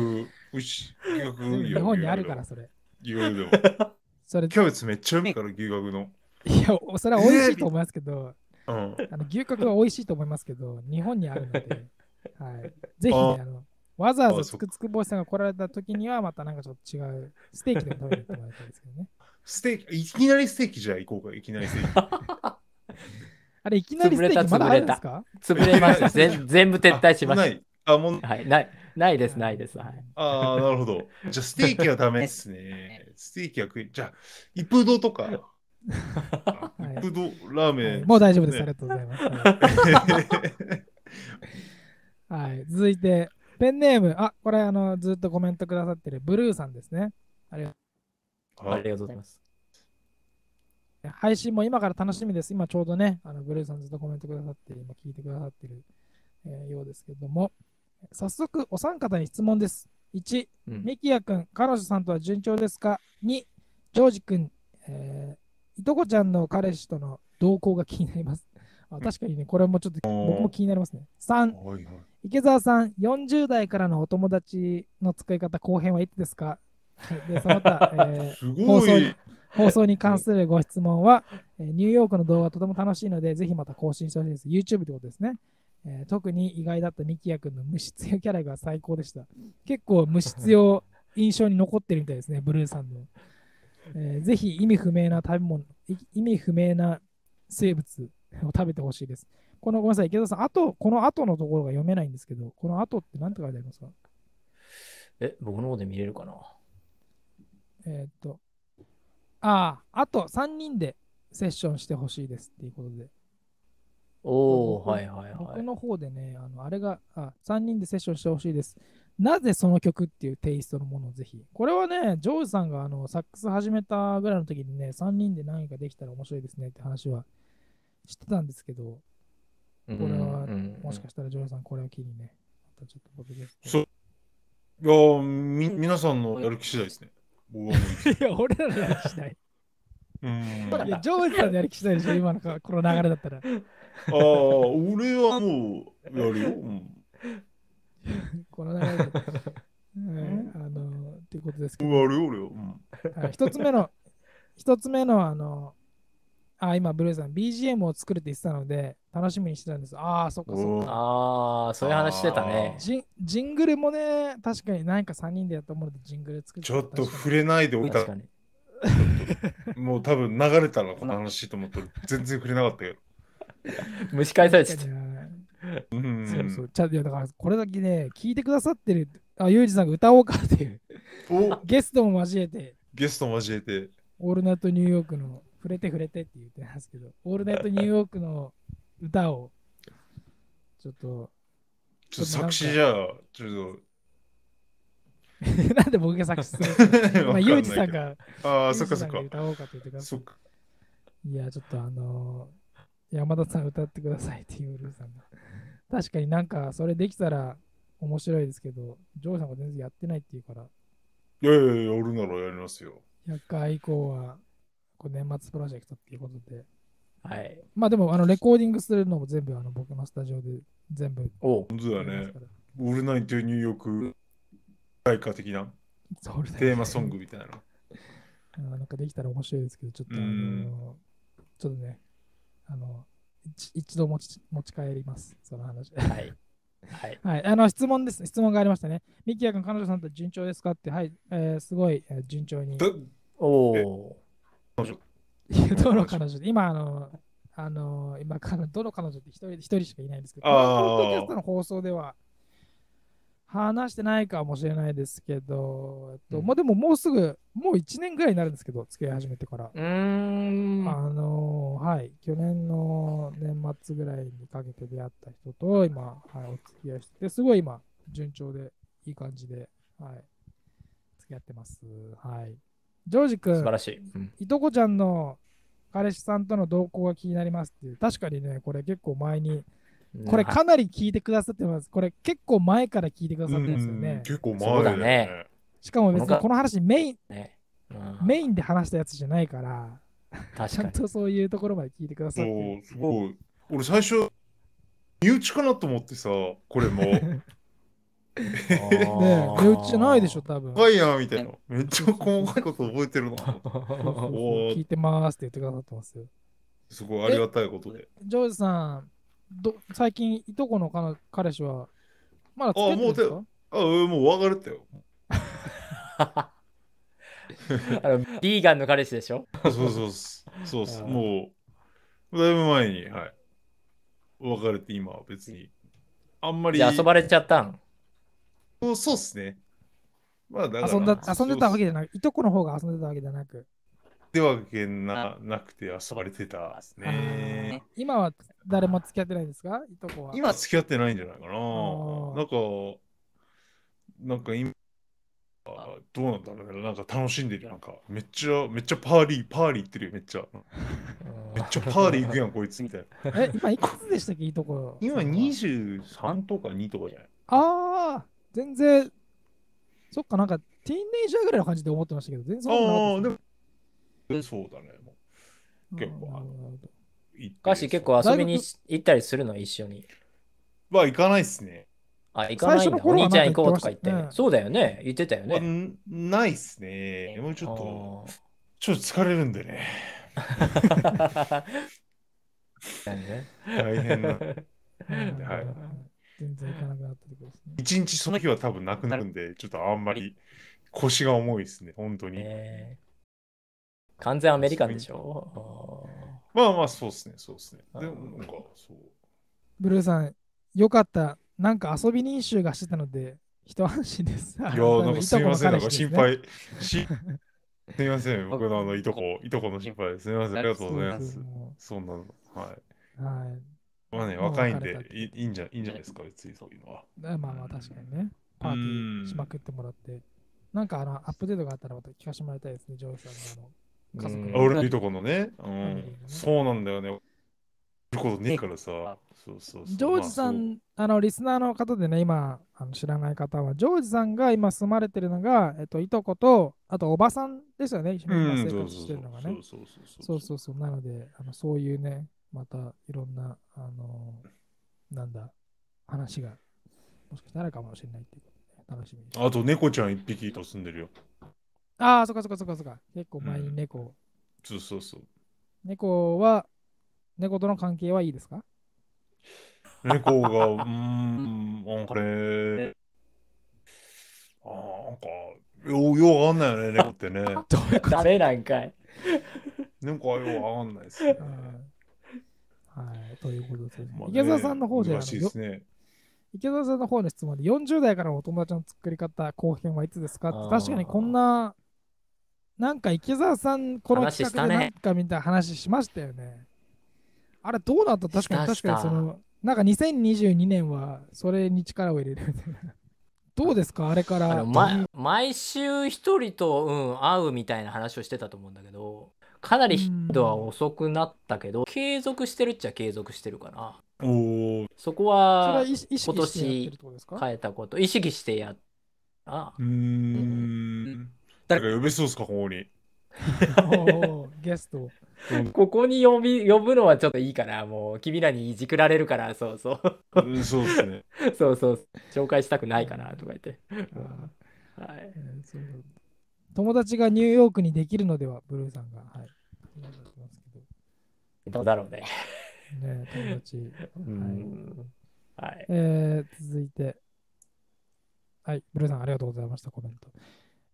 うし、牛角いいよ。日本にあるから、それ。牛角でも。それ、キャベツめっちゃうまいから、牛角の。いや、それは美味しいと思いますけど、うん。あの牛角は美味しいと思いますけど、日本にあるので、はい、ぜひね、ああのわざわざつくつく帽子さんが来られた時には、またなんかちょっと違うステーキでも食べに行ってもらいたいですけどね。ステーキ、いきなりステーキじゃあ行こうか、いきなりステーキ。あれ、いきなりステーキまだあるんですか？潰れました。全全部撤退しましあない。あ、もう、た。はい、ない、ないです、ないです。はい。あーなるほど。じゃあ、ステーキはダメですね。ステーキは食い、じゃあ、一風堂とか。はい一風堂、ラーメン。もう大丈夫です。ありねがとうございます。はいはい、続いて、ペンネーム、あ、これあの、ずっとコメントくださってるブルーさんですね。ありがとうございます。配信も今から楽しみです。今ちょうどね、あのブルーさんずっとコメントくださって、今聞いてくださってる、えーようですけども、早速お三方に質問です。1、うんミキヤ君、彼女さんとは順調ですか ?2、ジョージ君、えーいとこちゃんの彼氏との動向が気になります。あ確かにね、これもちょっと僕も気になりますね。3、はいはい池澤さん、40代からのお友達の使い方、後編はいつですか？は いでその他、えー放送にい。放送に関するご質問は、えーニューヨークの動画とても楽しいので、ぜひまた更新してほしいです。YouTube ってことですね。えー特に意外だったミキヤ君の無必要キャラが最高でした。結構無必要印象に残ってるみたいですね、ブルーさんの。えーぜひ意味不明な食べ物、い意味不明な生物を食べてほしいです。このごめんなさい、池田さん、あと、この後のところが読めないんですけど、この後って何て書いてありますか？え、僕の方で見れるかな？えーっと、ああ、あと3人でセッションしてほしいですっていうことで。おお僕はいはいはい。僕の方でね、あのあれがあ、3人でセッションしてほしいです。なぜその曲っていうテイストのものをぜひ。これはね、ジョージさんがあのサックス始めたぐらいの時にね、3人で何かできたら面白いですねって話はしてたんですけど、ここれはもしかしたらジョージさんこれを機にね、またちょっと僕です、そういやーみ、皆さんのやる気次第ですね。いや、俺らのやる気しない。うん。いや、ジョージさんのやる気しないでしょ、今のかこの流れだったら。ああ、俺はもうやるよ。うん。この流れで。うんあの、っていうことですけど、やるよ、俺は。うん。はい一つ目の、一つ目の、あの、あ、今、ブルーさん、BGM を作るって言ってたので、楽しみにしてたんです。ああ、そっかそっおか。ああ、そういう話してたね。ジンジングルもね、確かに何か3人でやったものでジングル作ってちょっと触れれないでおいた確かに。もう多分流れたらこの話と思ったら全然触れなかったけど。蒸し返されてた。うん。そうそう。ちゃいやだから、これだけね、聞いてくださってる、あ、ユージさんが歌おうかっていう、おゲストも交えて、ゲスト交えて。オールナイトニューヨークの、触れて触れてって言ってますけど、オールナイトニューヨークの歌を、ちょっと、ちょっと作詞じゃあ、ちょっ なんで僕が作詞すると。まあ、ユージさんが、ああ、そっかそっか。歌おうかって言ってくださ。い。いや、ちょっとあのー山田さん歌ってくださいっていうルーさんが。確かになんか、それできたら面白いですけど、ジョーさんが全然やってないっていうから、いやいやいや、俺ならやりますよ。100回以降は、こう年末プロジェクトっていうことで、はい。まあでも、あの、レコーディングするのも全部、あの、僕のスタジオで全部おう本当だね。オールナイトニューヨーク大歌的なテーマソングみたいな。あーなんかできたら面白いですけど、ちょっとあのちょっとね、あの、一一度持ち持ち帰ります、その話。はい。はい。はい、あの質問です。質問がありましたね。ミキヤ君、彼女さんと順調ですかって、はい、えーすごい、えー順調に。だおお。どの彼女？で今、あの、あの今、彼どの彼女って一人一人しかいないんですけど、ポッドキャストの放送では話してないかもしれないですけど、えっとうんもうでももうすぐ、もう1年ぐらいになるんですけど、付き合い始めてから。うーん。あのはい、去年の年末ぐらいにかけて出会った人と今、はい、お付き合いしてて、すごい今、順調でいい感じで、はい、付き合ってます。はい。ジョージ素君晴、らしい。うんいとこちゃんの彼氏さんとの動向が気になりますっていう、確かにね、これ結構前に、これかなり聞いてくださってます。これ結構前から聞いてくださってるんですようんね。結構そうだ前だねね。しかも別にこの話メイン、ねうんメインで話したやつじゃないから、ちゃん。とそういうところまで聞いてくださってるそう、すごい。俺最初、身内かなと思ってさ、これも。ねえ、値打ちじゃないでしょ、多分。ファイヤーみたいな。めっちゃ細かいこと覚えてるな。聞いてますって言ってくださってますよ。すごいありがたいことで。ジョージさん、ど最近、いとこの彼彼氏は、まだ付き合ってるんですか？あ、うんもう別れたよ。あのビーガンの彼氏でしょ？そうそうそう。そうもう、だいぶ前に、はい。別れて今は別に。あんまり。じゃあ遊ばれちゃったんそうそうっすね。まあだから遊んだ遊んでたわけでじゃなく、いとこの方が遊んでたわけじゃなく、ってわけななくて遊ばれてたっすあねー。今は誰も付き合ってないんですか？いとこは。今付き合ってないんじゃないかな。ーなんか、なんか今、あどうなんだろうね。なんか楽しんでる。なんか、めっちゃ、めっちゃ party、party 行ってるよ、めっちゃ。めっちゃパーリー行くやん、こいつみたいな。え、今いくつでしたっけ？いいとこ。今23とか2とかじゃない？ああ、全然、そっか、なんか、ティーンネイジャーぐらいの感じで思ってましたけど、全然ああ、でも、そうだね。もた結構うんなるほどなるほどう行ってお菓子結構遊びに行ったりするの一緒に。まあ、行かないっすね。あ、行かないんだ。お兄ちゃん行こうとか言って。そうだよね。言ってたよまあね。んないっすね。もうちょっと、あちょっと疲れるんでね。大変な。う んはい全然行かなくなったってことですね。一日その日は多分なくなるんで、ちょっとあんまり腰が重いですね、本当に。ね完全アメリカンでしょ？まあまあ、そうですね、そうですね。でも、なんか、そう。ブルーさん、よかった。なんか遊びに集がしてたので、一安心です。いいやー、なんかすみません、なんか心。配。し すみません、僕のあのいとこ、いとこの心配です。すみません、ありがとうございます。そんなの、はい。はい。まあね、若いんでいいんじゃいいんじゃないですか、別にそういうのは。まあまあ確かにね。パーティーしまくってもらって。なんかあのアップデートがあったらまた聞かせてもらいたいですね、ジョーさんのあの家族うんあ俺のいとこのね、うん、そうなんだよね。ることねえからさ。そうそうそう。ジョージさまあん、あの、リスナーの方でね、今、あの知らない方は、ジョージさんが今住まれてるのが、えっと、いとこと、あと、おばさんですよね、一緒に生活そうそうしてるのがね。そうそうそうそうそうそう。なので、あのそういうね、またいろんな、あのなんだ、話が、もしかしたらかもしれないっていうことで、楽しみあと猫ちゃん一匹と住んでるよ。ああ、そっかそっかそっかそっか。結構前に猫、そうそうそう。猫は、猫との関係はいいですか？猫が、うーん、なんかね、あーなんか、よう、ようわかんないよね、猫ってね。どういうこと？誰なんかい。猫はようわかんないですね。はいはい、ということですね。まあね池澤さんの方で、いですね。池澤さんの方の質問で、40代からのお友達の作り方、後編はいつですか？って確かにこんな、なんか池澤さん、この企画で話したねなんかみたいな話しましたよね。あれどうなった？確かに確かにその、なんか2022年はそれに力を入れるみたいな。どうですか？あれかあら。毎週一人と、うん、会うみたいな話をしてたと思うんだけど、かなり頻度は遅くなったけど、継続してるっちゃ継続してるかな。おー、そこはは意識意識してやってるってことですか？変えたこと、意識してやった。うーん。誰か呼べそうですか、ここに。ゲスト。ここに呼び呼ぶのはちょっといいかな。もう君らにいじくられるから、そうそう。うんそうですね。そうそう。紹介したくないかなとか言って。あーはい。友達がニューヨークにできるのでは、ブルーさんが。はい。どどうだろうね。ね、友達。うはいん。はい。えー続いて。はい、ブルーさんありがとうございました、コメント。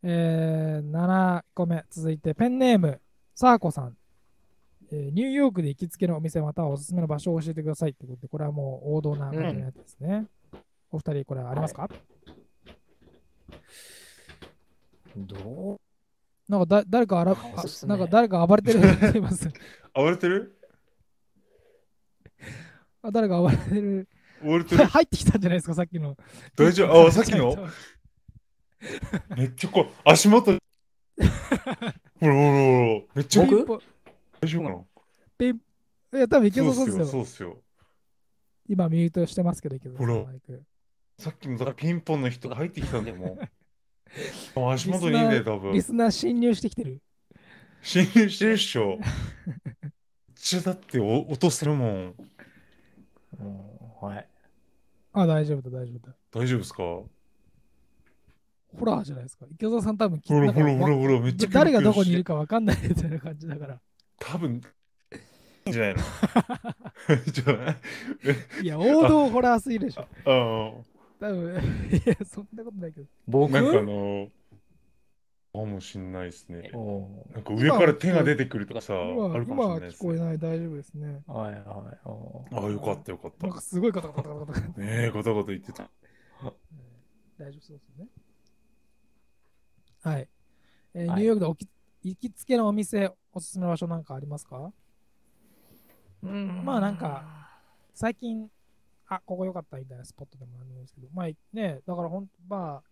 えー、7個目、続いて、ペンネーム、サーコさん。えーニューヨークで行きつけのお店またはおすすめの場所を教えてくださいってことで、これはもう王道な感じのやつですね。お二人、これはありますか、どう？なんかだ誰かあら、あなんか誰か暴れてるって 言います。暴れてる？あ誰か暴れてる。暴れてる？入ってきたんじゃないですか、さっきの。大丈夫？あ、さっきの？めっちゃこう、足元。ほらほらほら、めっちゃ僕僕？大丈夫かな？ピンいや、多分いけそうですよ。そうっすよ。今ミュートしてますけど、いけそうほらマイク。さっきのだからピンポンの人が入ってきたんだよ、もう。足元にいんだよ、多分リ。スナー侵入してきてる。侵入してるっしょ。めっちゃだってお落とせるもん。うんはい。あ、大丈夫だ、大丈夫だ。大丈夫ですか？ホラーじゃないですか。池澤さん多分ほらほらほらほら、めっちゃ誰がどこにいるか。か分かんないみたいな感じだから。多分、じゃない のい？いや、王道ホラーすぎるでしょ。あ多分、いや、そんなことないけど。僕？なんかあの、かもしんないですね。おなんか上から手が出てくるとかさ、今あるかもしれないですね。聞こえない、大丈夫ですね。はいはい。おああ、よかったよかったなん。かすごいカタカタカタカタ。ねえ、ガタガタ言ってた。大丈夫そうですよね。はい。えーはいニューヨークでおき行きつけのお店、おすすめの場所なんかありますか？うんまあなんか、最近、あ、ここ良かったみたいなスポットでもなんですけど、まあね、だからほんまあ、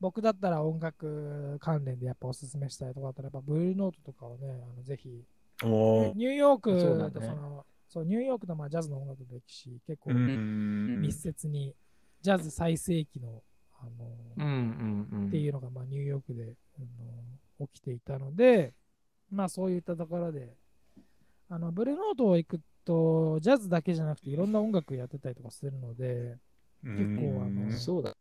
僕だったら音楽関連でやっぱおすすめしたいとかだったら、やっぱブルーノートとかをね、あのぜひ、ニューヨークとその、そう、ニューヨークのまあジャズの音楽の歴史、結構。密接に、ジャズ最盛期の、あの、うんうんうん。っていうのがまあニューヨークで、あの起きていたので、まあそういったところで、あのブルーノート行くと、ジャズだけじゃなくていろんな音楽やってたりとかするので、結結構あのそうだ。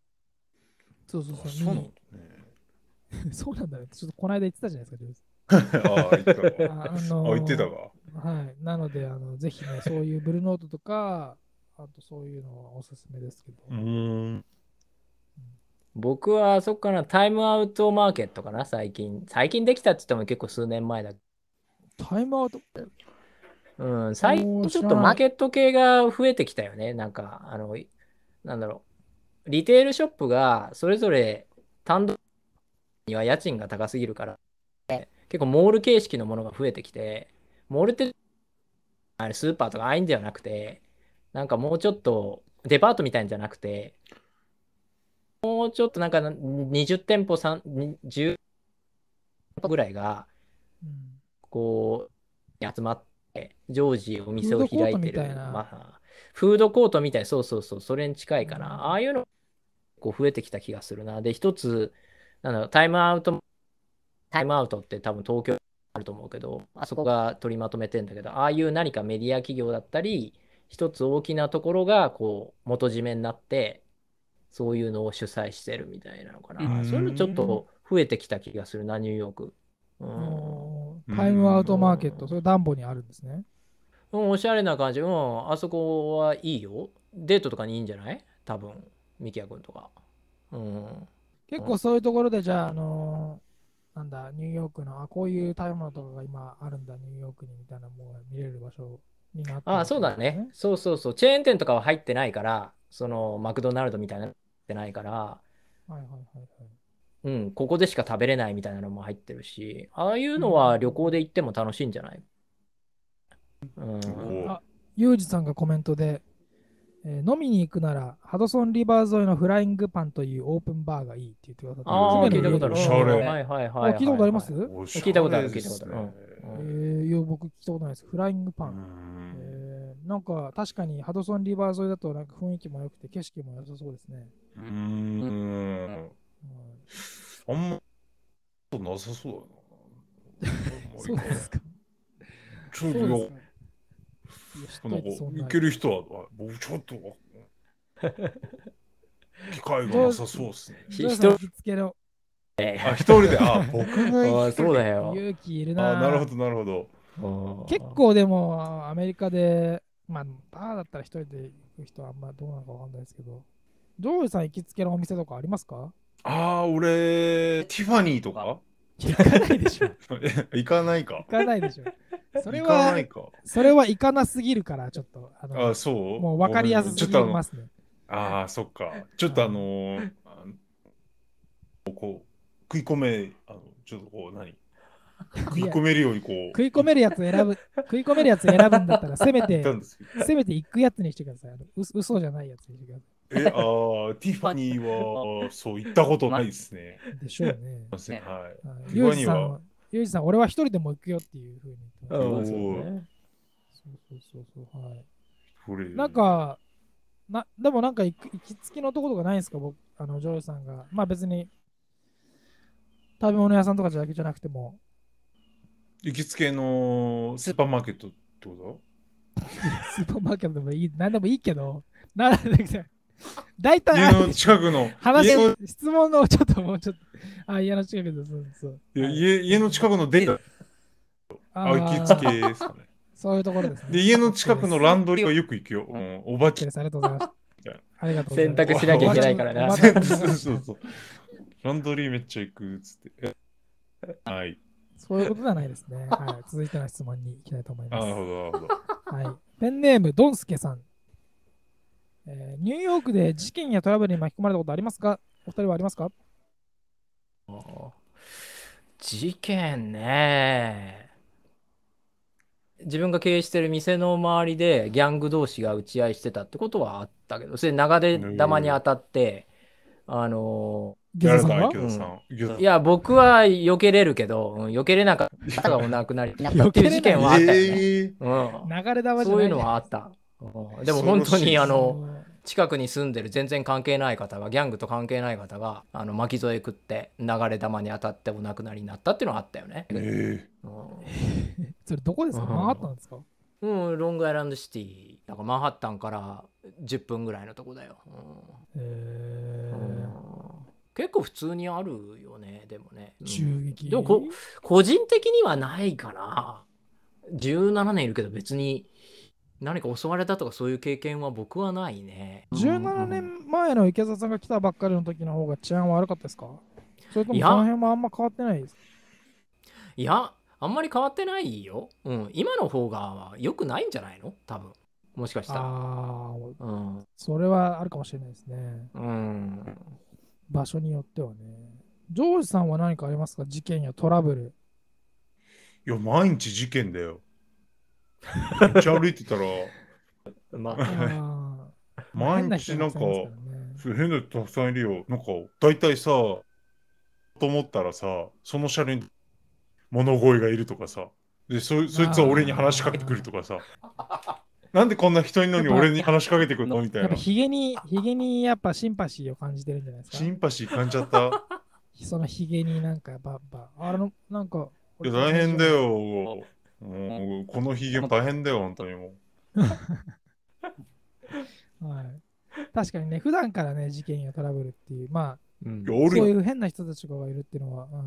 そうそうそう、そうなんだ見にそうなんだね。ちょっとこの間言ってたじゃないですか、ジョーズね。ああ、言ってたわ。ああのあ、言ってたわ。はい。なので、あのぜひね、そういうブルーノートとか、あとそういうのはおすすめですけど。うーん。僕はそっかな、タイムアウトマーケットかな、最近。最近できたって言っても結構数年前だ。タイムアウトうん、最近ちょっとマーケット系が増えてきたよね。なんか、あの、いなんだろう。リテールショップがそれぞれ単独には家賃が高すぎるから、結構モール形式のものが増えてきて、モールってあれスーパーとかああいうんではなくて、なんかもうちょっとデパートみたいんじゃなくて、もうちょっとなんか20店舗、3 10店舗ぐらいが、うんこう、集まっ常時お店を開いてフードコートみる。たいな。まあ、フードコートみたい。そうそうそう。それに近いかな、うんああいうのこう増えてきた気がするな。で一つなんだろうタイムアウトタイムアウトって多分東京あると思うけどあそこが取りまとめてんだけどああいう何かメディア企業だったり一つ大きなところがこう元締めになってそういうのを主催してるみたいなのかな、うん。そういうのちょっと増えてきた気がするなニューヨーク、タイムアウトマーケット、それダンボにあるんですね。うん、おしゃれな感じ。うん、あそこはいいよ。デートとかにいいんじゃない？多分、ミキヤ君とか。うん。結構そういうところで、じゃあ、あのーなんだ、ニューヨークの、あ、こういう食べ物とかが今あるんだ、ニューヨークにみたいなものが見れる場所になってるああ、そうだね。。そうそうそう。チェーン店とかは入ってないから、そのマクドナルドみたいなってないから、はいはいはいはい。うん、ここでしか食べれないみたいなのも入ってるし、ああいうのは旅行で行っても楽しいんじゃない？うん。おあユージさんがコメントで、えー飲みに行くなら、ハドソンリバー沿いのフライングパンというオープンバーがいいって言ってくださってああ、うん聞いたことある。はいはいはい聞いたことあります？聞いたことある聞いたことある。ね。えー、いや、僕聞いたことないです。フライングパうン。ん。えーなんか確かにハドソンリバー沿いだとなんか雰囲気も良くて景色も良さそうですね。うーんうんあんまなさそうだな。そうですか。ちょっとそうですか。いやなんかいける人は、あ僕ちょっと、機会がなさそうですね。ジョーさんひ人行きつけのあ、一人で、あ、僕があ行あ、そうだよ。勇気いるな。あ、なるほど、なるほど。うん結構でもアメリカで、まあ、バーだったら一人で行く人はあんまどうなのかわかんないですけど、ジョージさん行きつけのお店とかありますか？ああ、俺、ティファニーとか？行かないでしょ。行かないか？行。かないでしょ。それ行かな、はいか。それは行かなすぎるから、ちょっっと、あのあ、そう？もう分かりやすすぎちょっとあのますね。ああ、そっか。ちょっとあのーあのこう、食い込め、あの、ちょっとこう、何？食い込めるようにこう、食い込めるやつ選ぶ、食い込めるやつ選ぶんだったら、せめて せめて行くやつにしてください。あのう嘘じゃないやつにしてくださえ、ああ、ティファニーは、そう、行ったことないですね。い。でしょうね。はい。ユファニージさんは、ユージさん、俺は一人でも行くよっていうふうに言ってそうそうそうそうそう、はい。これなん、か、なでもなんか行く行きつけのとことかないんですか？僕、あの、ジョージさんが。まあ別に、食べ物屋さんとかだけじゃなくても、行きつけのスーパーマーケットってこ スーパーマーケットでもいい、なんでもいいけど、なんだっけ大と体、家の近くの、話家の質問のちょっともうちょっと、あ、家の近くで、そうそう。いやはい家家の近くのデータ、行きつけですかね。そういうところですね。で、家の近くのランドドリーはよく行くよ。うん、おばちありがとうございます。ありがとうございます。洗濯しなきゃいけないからなそうそうそう。ランドリーめっちゃ行くっつって。はい。そういうことではないですね。はい。続いての質問に行きたいと思いあ、ます。なるほど、なるほど。はい。ペンネーム、ドンスケさん。えーニューヨークで事件やトラブルに巻き込まれたことありますか？お二人はありますか？事件ね。自分が経営してる店の周りでギャング同士が打ち合いしてたってことはあったけど、それ流れ玉に当たって、あのやられた、ゲザさんが池田さん。池田さん。いや、僕は避けれるけど、うん避けれなかった方がお亡くなり。になったってい。う事件はあったよね。えうん。流れ玉じゃない、そういうのはあった。うんでも本当にあのの、近くに住んでる全然関係ない方がギャングと関係ない方があの巻き添え食って流れ玉に当たってお亡くなりになったっていうのはあったよね。えう それどこですか？うん。マンハッタンですか？ん、うんロングアイランドシティ。なんかマンハッタンから10分ぐらいのとこだよ。えうん。ー、結構普通にあるよねでもね。うん。でもこ個人的にはないかな。17年いるけど別に何か襲われたとかそういう経験は僕はないね。17年前の池澤さんが来たばっかりの時の方が治安悪かったですか？それともいやその辺もあんま変わってない？ですかいや、あんまり変わってないよ。うん、今の方が良くないんじゃないの？多分。もしかしたら。ああ、うん。それはあるかもしれないですね。うん。場所によってはね。ジョージさんは何かありますか？事件やトラブル。いや、毎日事件だよ。めっちゃ歩いてたら、まあ、毎日なんか変な人たくさんいるよ。なんか、大体さ、と思ったらさ、その車両に物乞いがいるとかさ、でそそいつは俺に話しかけてくるとかさなんでこんな人いるのに俺に話しかけてくるの？みたいなやっぱヒゲに、ヒゲにやっぱシンパシーを感じてるんじゃないですか？シンパシー感じちゃった？そのヒゲになんかバッバ。あの、なんか。いや大変だ。よもうこのヒゲ大変だよ本当にも はい。確かにね、普段からね、事件やトラブルっていう、まうんういや俺あ、そういう変な人たちがいるっていうのは、うん、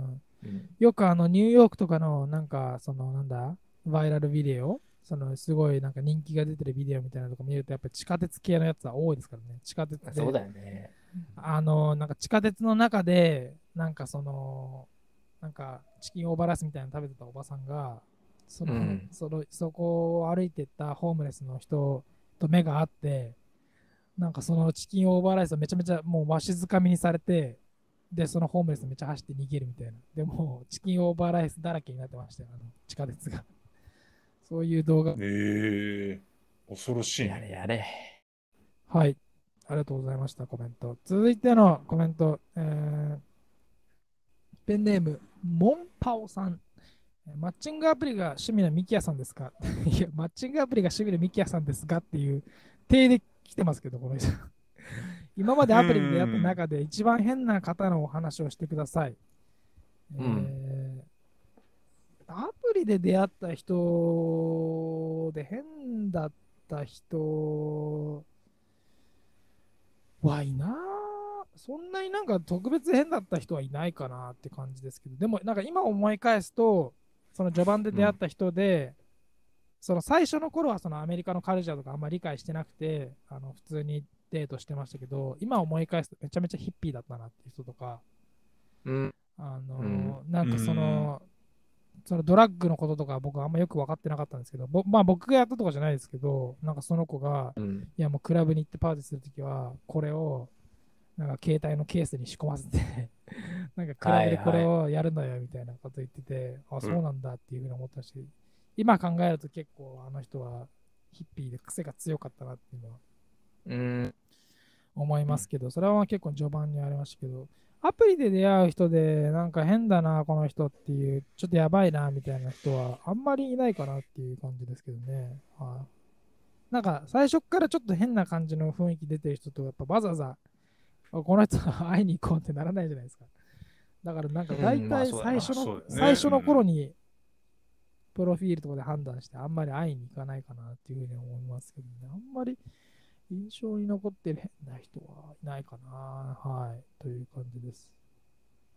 うんよくあの、ニューヨークとかの、なんか、その、なんだ、バイラルビデオ、その、すごいなんか人気が出てるビデオみたいなのとか見ると、やっぱり地下鉄系のやつは多いですからね。地下鉄で。そうだよね。あの、なんか地下鉄の中で、なんかその、なんかチキンオーバーライスみたいなの食べてたおばさんが、その、うんそのそこを歩いてったホームレスの人と目が合って、なんかそのチキンオーバーライスをめちゃめちゃもうわしづかみにされて、で、そのホームレスめっちゃ走って逃げるみたいな。でもうチキンオーバーライスだらけになってましたよ、あの地下鉄が。そういう動画う。ええ恐ろしいねやれやれ。はい。ありがとうございました、コメント。続いてのコメント、えーペンネーム、モンパオさん。マッチングアプリが趣味のミキヤさんですか？いや、マッチングアプリが趣味のミキヤさんですかっていう体で来てますけど、この人。今までアプリで出会った中で一番変な方のお話をしてください。うんえーアプリで出会った人で変だった人はいなそんなになんか特別変だった人はいないかなって感じですけど、でもなんか今思い返すと、その序盤で出会った人で、その最初の頃はそのアメリカのカルチャーとかあんまり理解してなくて、あの普通にデートしてましたけど、今思い返すとめちゃめちゃヒッピーだったなっていう人とか、うん。あのうんなんかその、そのドラッグのこととか僕あんまよく分かってなかったんですけど、ぼまあ僕がやったとかじゃないですけど、なんかその子が、うん。いやもうクラブに行ってパーティーするときは、これを、なんか携帯のケースに仕込ませて、なんかクラブでこれをやるのよみたいなこと言ってて、あ、そうなんだっていうふうに思ったし、今考えると結構あの人はヒッピーで癖が強かったなっていうのはうん。思いますけど、それは結構序盤にありましたけど、アプリで出会う人で、なんか変だな、この人っていう、ちょっとやばいな、みたいな人は、あんまりいないかなっていう感じですけどね。はい。なんか、最初からちょっと変な感じの雰囲気出てる人と、やっぱわざわざ、あこの人会いに行こうってならないじゃないですか。だからなんか大体最初の、そうだね最初の頃に、プロフィールとかで判断して、あんまり会いに行かないかなっていうふうに思いますけどね。あんまり印象に残ってる変な人はいないかな。はい。という感じです。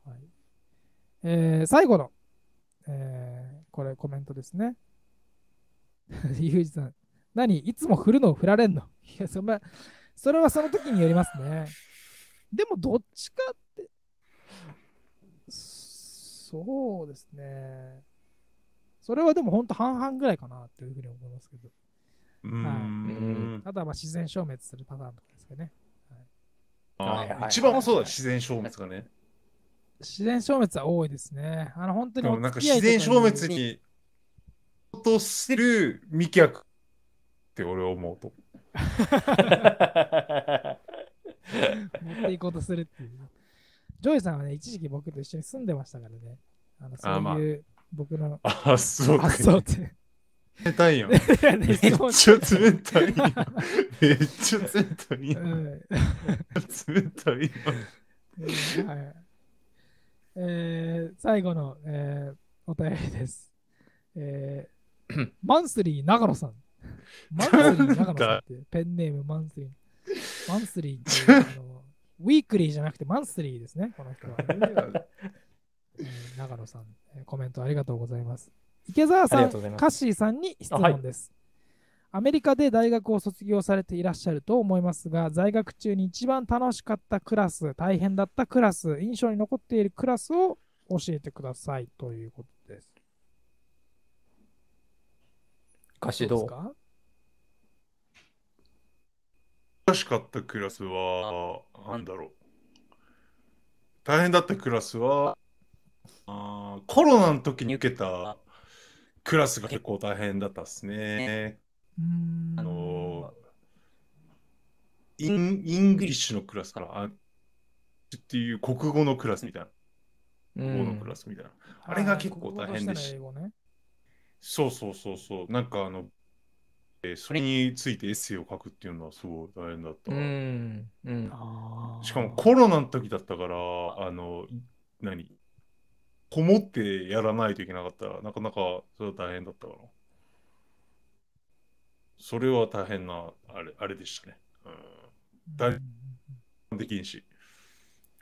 はい。えー、最後の、えー、これコメントですね。ゆうじさん、何？いつも振るのを振られんの？いや、そんな、それはその時によりますね。でも、どっちかって、そうですね。それはでも本当半々ぐらいかなっていうふうに思いますけど。うーんあとはまあ自然消滅するパターンとかですかね。あはいはいはいー一番そうだ自然消滅がね自然消滅は多いですね。あの本当になんか自然消滅に落としてる未脚って俺は思うと 持っていこうとするっていう。ジョイさんはね、一時期僕と一緒に住んでましたからね。あのあまあそういう僕の あそうか発想って。冷たいやん いやねめっちゃ冷たいやんめっちゃ冷たいやうんん冷たいやんうんはいえー最後の、えーお便りです。えーマンスリー長野さん。マンスリー長野さんってペンネームマンスリー。マンスリーっていうあの ウィークリーじゃなくてマンスリーですね、この人は。えー長野さん、えーコメントありがとうございます。池澤さん、カッシーさんに質問です。アメリカで大学を卒業されていらっしゃると思いますが、在学中に一番楽しかったクラス、大変だったクラス、印象に残っているクラスを教えてくださいということです。歌詞どうどうですか難しかったクラスは、なんだろう。大変だったクラスは、あーコロナの時に受けたクラスが結構大変だったですね。あのーイン、 English のクラスから、あっていう国語のクラスみたいな、う国語のクラスみたいな。あれが結構大変でし国語としての英語ねそうそうそうそう。なんかあの、えーそれについてエッセイを書くっていうのはすごい大変だった。うん。うん。しかもコロナの時だったから、あの、何？こもってやらないといけなかったら、なかなかそれは大変だったかな。それは大変な、あれ、あれでしたね。大うん。できんし。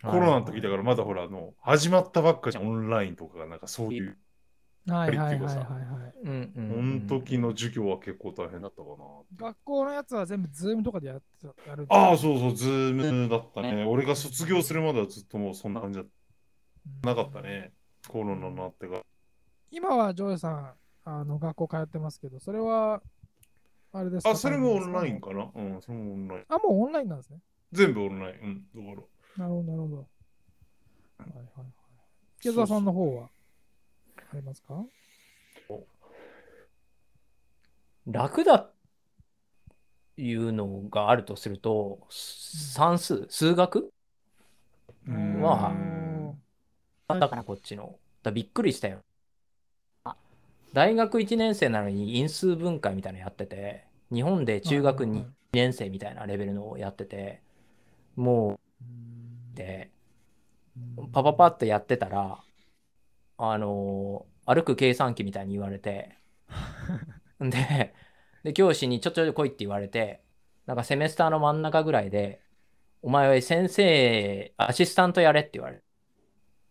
コロナの時だからまだほら、あの、始まったばっかじゃん、オンラインとかが、なんかそういう、はいはいはいはいはい。うんうんそうんの時の授業は結構大変だったかな。学校のやつは全部 Zoom とかでやってやる。ああ、そうそう、 Zoom だったね。俺が卒業するまではずっともうそんな感じだなかったね。コロナになってから。今はジョイさん、あの学校通ってますけど、それは、あれですか？あ、それもオンラインかかな？うん、それもオンライン。あ、もうオンラインなんですね。全部オンライン。うん、だから。なるほど、なるほど。はいはいはい。池澤さんの方は？ありますか？楽だいうのがあるとすると、算数、数学？うん。まあうん。だからこっちの。だびっくりしたよ。大学1年生なのに因数分解みたいなのやってて、日本で中学2はいはいはい。年生みたいなレベルのをやってて、もう、で、パパパッとやってたら、あのー歩く計算機みたいに言われて、で、で、教師にちょちょ来いって言われて、なんかセメスターの真ん中ぐらいで、お前は先生、アシスタントやれって言われて、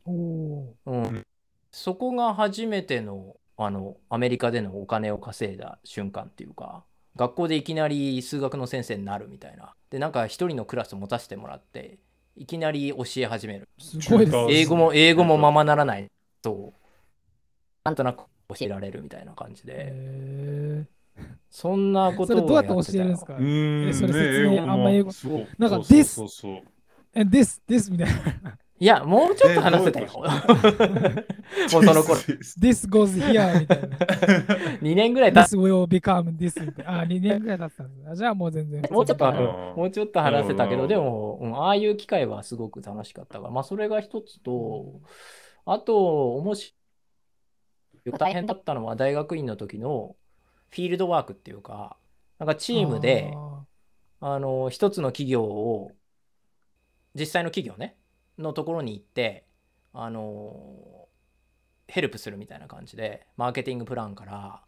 おおうん、そこが初めての、あの、アメリカでのお金を稼いだ瞬間っていうか、学校でいきなり数学の先生になるみたいな。で、なんか一人のクラス持たせてもらって、いきなり教え始める。ー、すごいです中華ね。英語も、英語もままならないと、なんとなく教えられるみたいな感じで、へそんなことをーそれどうやってや教えるんですか？うーん、えそれね説明もあんま英語そうなんかそうそうですそうそうえ、です、ですみたいな。いや、もうちょっと話せたよ。もうその頃、This goes here みたいな。2年ぐらい経っ This will become this みたいな。あ、2年ぐらい経ってたんですね。あじゃあもう全然。もうちょっと、もうちょっと話せたけど、うんでも、うんああいう機会はすごく楽しかったから、まあ、それが一つと、あと、面白い、大変だったのは大学院の時のフィールドワークっていうか、なんかチームで、ああの、一つの企業を、実際の企業ね、のところに行って、あの、ヘルプするみたいな感じで、マーケティングプランから、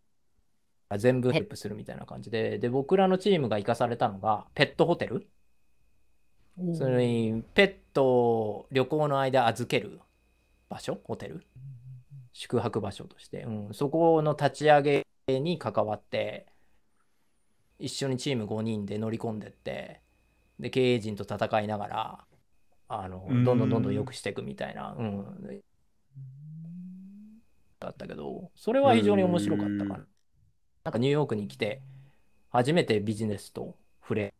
全部ヘルプするみたいな感じで、で、僕らのチームが生かされたのが、ペットホテル。それに、ペットを旅行の間預ける場所？ホテル？宿泊場所として、うん、そこの立ち上げに関わって、一緒にチーム5人で乗り込んでって、で、経営陣と戦いながら、あの、うん。どんどんどんどん良くしていくみたいな、うん、だったけど、それは非常に面白かったかな。うん。なんかニューヨークに来て、初めてビジネスと触れ、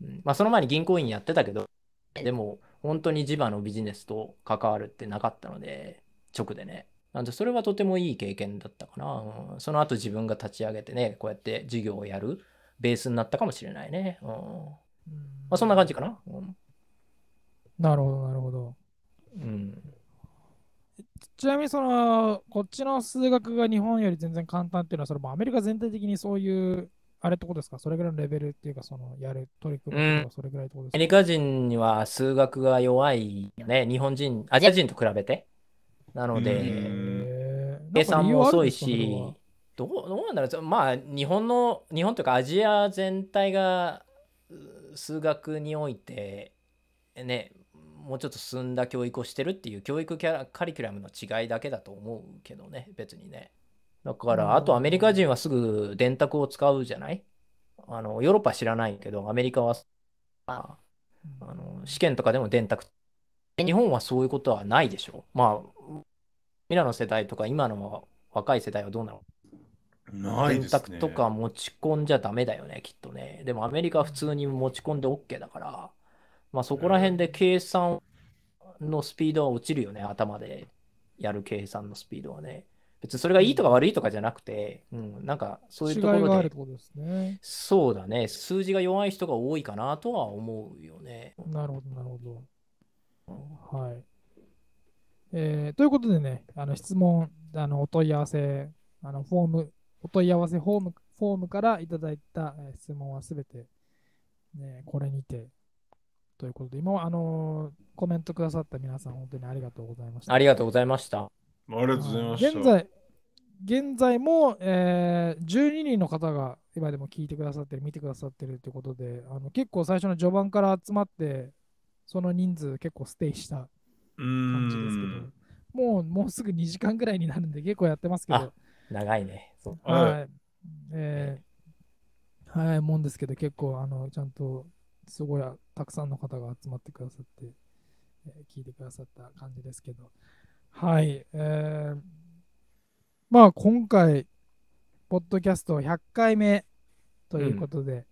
うん、まあその前に銀行員やってたけど、でも本当に地場のビジネスと関わるってなかったので、直でね。なんでそれはとてもいい経験だったかな。うんその後自分が立ち上げてね、こうやって事業をやるベースになったかもしれないね。うんまあそんな感じかな。うんなるほど、なるほど。うんちなみにその、こっちの数学が日本より全然簡単っていうのは、それもアメリカ全体的にそういう、あれってことですか？それぐらいのレベルっていうか、その、やる、取り組むことがそれぐらいってことですか、アメリカ人には数学が弱いよね。日本人、アジア人と比べて。なのうで、計算も遅いしどうどうなんだろう。まあ日本の日本というかアジア全体がう数学においてねもうちょっと進んだ教育をしてるっていう教育キャラカリキュラムの違いだけだと思うけどね別にねだかうん。らあとアメリカ人はすぐ電卓を使うじゃない？あのヨーロッパは知らないけどアメリカはあの試験とかでも電卓。日本はそういうことはないでしょ？まあミラの世代とか今の若い世代はどうなの？電ないですね。卓とか持ち込んじゃダメだよねきっとね。でもアメリカは普通に持ち込んで OK だからまあそこら辺で計算のスピードは落ちるよね頭でやる計算のスピードはね別にそれがいいとか悪いとかじゃなくて、うん、なんかそういうとこ違いがあろでるってことですね。そうだね数字が弱い人が多いかなとは思うよねなるほど、なるほど。はい。えーということでね、あの質問、あのお問い合わせあのフォーム、お問い合わせフォームフォームからいただいた、えー質問はすべて、ね、これにて、ということで、今はあのーコメントくださった皆さん、本当にありがとうございました。ありがとうございました。ありがとうございました。現在、現在も、えー12人の方が今でも聞いてくださってる、見てくださってるということで、あの結構最初の序盤から集まって、その人数結構ステイしたう感じですけ。ど、もうもうすぐ2時間ぐらいになるんで結構やってますけどあ、長いね。そうはい。えー早いもんですけど、結構、あの、ちゃんと、すごいたくさんの方が集まってくださって、えー聞いてくださった感じですけど、はい。えーまあ、今回、ポッドキャスト100回目ということで、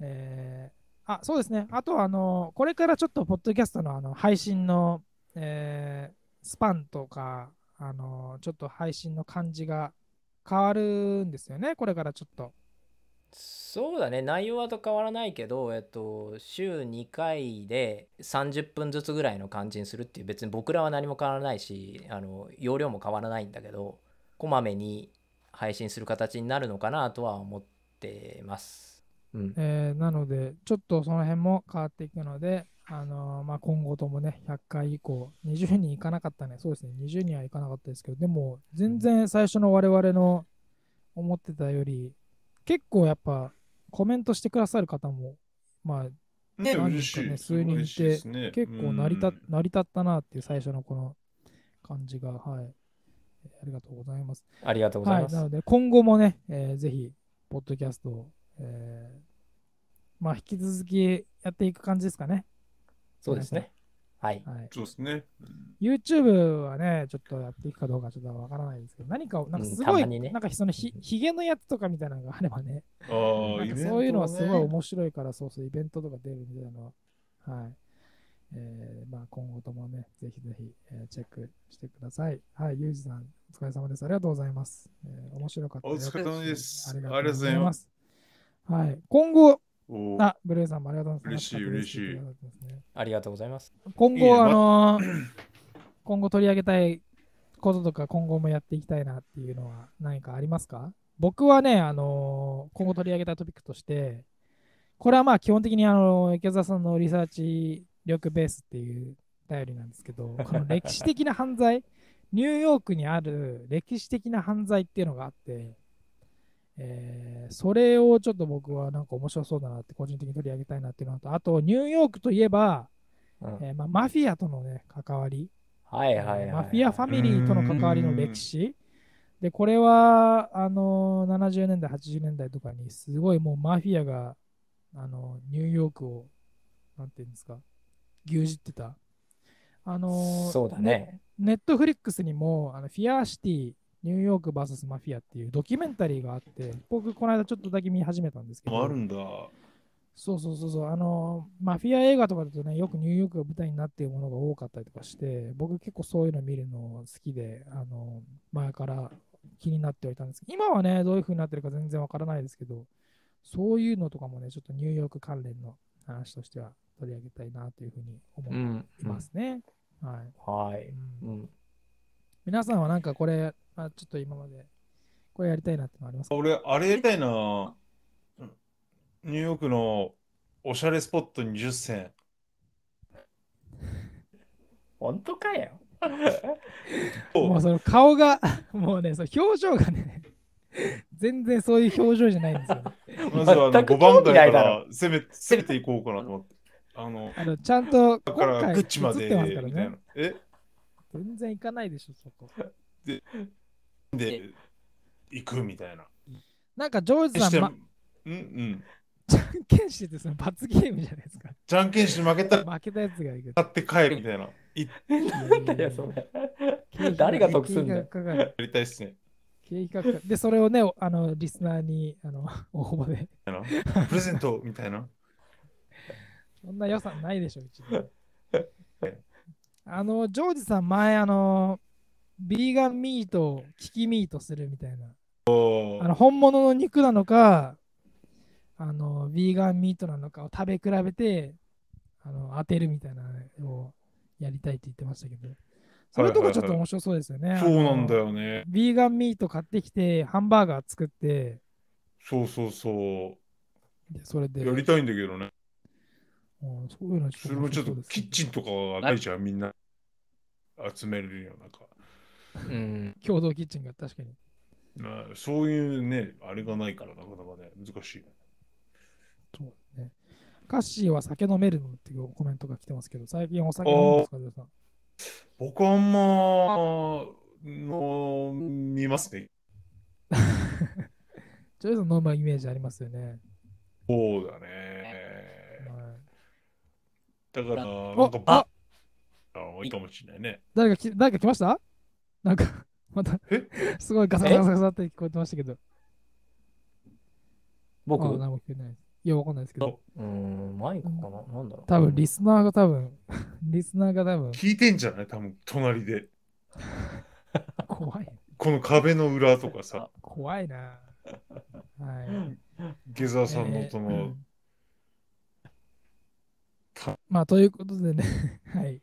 えーあ、そうですね。あとは、あの、これからちょっと、ポッドキャストのあの配信の、えースパンとか、あの、ちょっと配信の感じが変わるんですよね、これからちょっと。そうだね。内容はと変わらないけど、えっと、週2回で30分ずつぐらいの感じにするっていう、別に僕らは何も変わらないし、あの、容量も変わらないんだけど、こまめに配信する形になるのかなとは思ってます。うん。えーなので、ちょっとその辺も変わっていくので、あのーまあ、今後ともね、100回以降、20人いかなかったね、そうですね、20人はいかなかったですけど、でも、全然最初の我々の思ってたより、結構やっぱコメントしてくださる方も、まあ、ね、何。人かね数人いて結構成り立うん成り立ったなっていう最初のこの感じが、はい。えーありがとうございます。ありがとうござはいい、ます。なので今後もね、えーぜひ、ポッドキャストを、えーまあ、引き続きやっていく感じですかね。そうですね。はい。はい、そうですね。YouTube はね、ちょっとやっていくかどうかちょっとわからないですけど、何か、なんかすうんごい、たまにねなんかそのひひげのやつとかみたいなのがあればね、あそういうのはすごいね面白いから、そうそう、イベントとか出るみたいなのは、はい。えーまあ、今後ともね、ぜひぜひ、えーチェックしてください。はい、ゆうじさん、お疲れ様です。ありがとうございます。えー面白かったお疲れ様ですありがとうございます。はい、今後、あ、ブルーさんもありがとうございます。嬉しい嬉しいありがとうございます。今後、いいねあのー今後取り上げたいこととか、今後もやっていきたいなっていうのは何かありますか？僕はね、あのー今後取り上げたいトピックとして、これはまあ基本的にあの池澤さんのリサーチ力ベースっていう頼りなんですけど、この歴史的な犯罪、ニューヨークにある歴史的な犯罪っていうのがあって、えーそれをちょっと僕はなんか面白そうだなって個人的に取り上げたいなっていうのと、あとニューヨークといえば、うんえーまあ、マフィアとのね、関わり、はいはいはい。マフィアファミリーとの関わりの歴史。で、これは、あのー70年代、80年代とかに、すごいもうマフィアが、あのーニューヨークを、なんていうんですか、牛耳ってた。あのーそうだね。ネットフリックスにも、あのフィアーシティ、ニューヨーク VS マフィアっていうドキュメンタリーがあって、僕、この間ちょっとだけ見始めたんですけど、あるんだ。そうそうそうそう、あの、マフィア映画とかだとね、よくニューヨークが舞台になっているものが多かったりとかして、僕結構そういうの見るの好きで、あの、前から気になってはいたんですけど、今はね、どういう風になってるか全然わからないですけど、そういうのとかもね、ちょっとニューヨーク関連の話としては取り上げたいなというふうに思いうん。ますね。はい。はい。うんうん。皆さんはなんかこれ、あちょっと今まで、これやりたいなってのありますか？俺、あれやりたいな。ニューヨークのおしゃれスポット20選。本当かよ。もうその顔が、もうね、その表情がね、全然そういう表情じゃないんですよ、ね。まずはあの全く5番興味ないだ街からろ攻め攻めていこうかなと思って。あの、あのちゃんとだからグッチまでますからみたいなね。。え？全然行かないでしょ、そこ。で、行くみたいな。なんか、ジョージさん、うんうん。じゃんけんしててその罰ゲームじゃないですか。じゃんけんして負けたら負けたやつが行く。買って帰るみたいな。いなんだよ、それ。誰が得すんだ。やりたいっすね。経費がかかる。で、それをね、あの、リスナーに、あの、応募で。プレゼントみたいな。そんな予算ないでしょ、うちに。あの、ジョージさん、前、あの、ビーガンミートをキキミートするみたいな。あの本物の肉なのか、あの、ビーガンミートなのかを食べ比べて、あの、当てるみたいなのをやりたいって言ってましたけど、それとかちょっと面白そうですよね。そうなんだよ。よね。ビーガンミート買ってきて、ハンバーガー作って、そうそうそでそれで。う。やりたいんだけどね。うんそういうのそれもちょっとキッチンとかがないじゃん、みんな集めるようなか。うん。共同キッチンが確かに。なそういうね、あれがないからなかなかね、難しい。そうですね。カッシーは酒飲めるのっていうコメントが来てますけど、最近お酒飲むんですか、ジョーさん。僕あんまの見ますね。ジョーさん飲むイメージありますよね。そうだね。はいだから、おなんかああいいかもしれないね。誰かき誰か来ました？なんか、またえ、すごいガサガサガサって聞こえてましたけど。僕、あう何も聞こえてないです。いや、わかんないですけど。ーん、マイクかな？なんだろう？多分リスナーが多分、リスナーが多分、聞いてんじゃない多分隣で。怖い。この壁の裏とかさ、怖いな。はい。ゲザーさんのそえーの、まあ、ということでね、はい。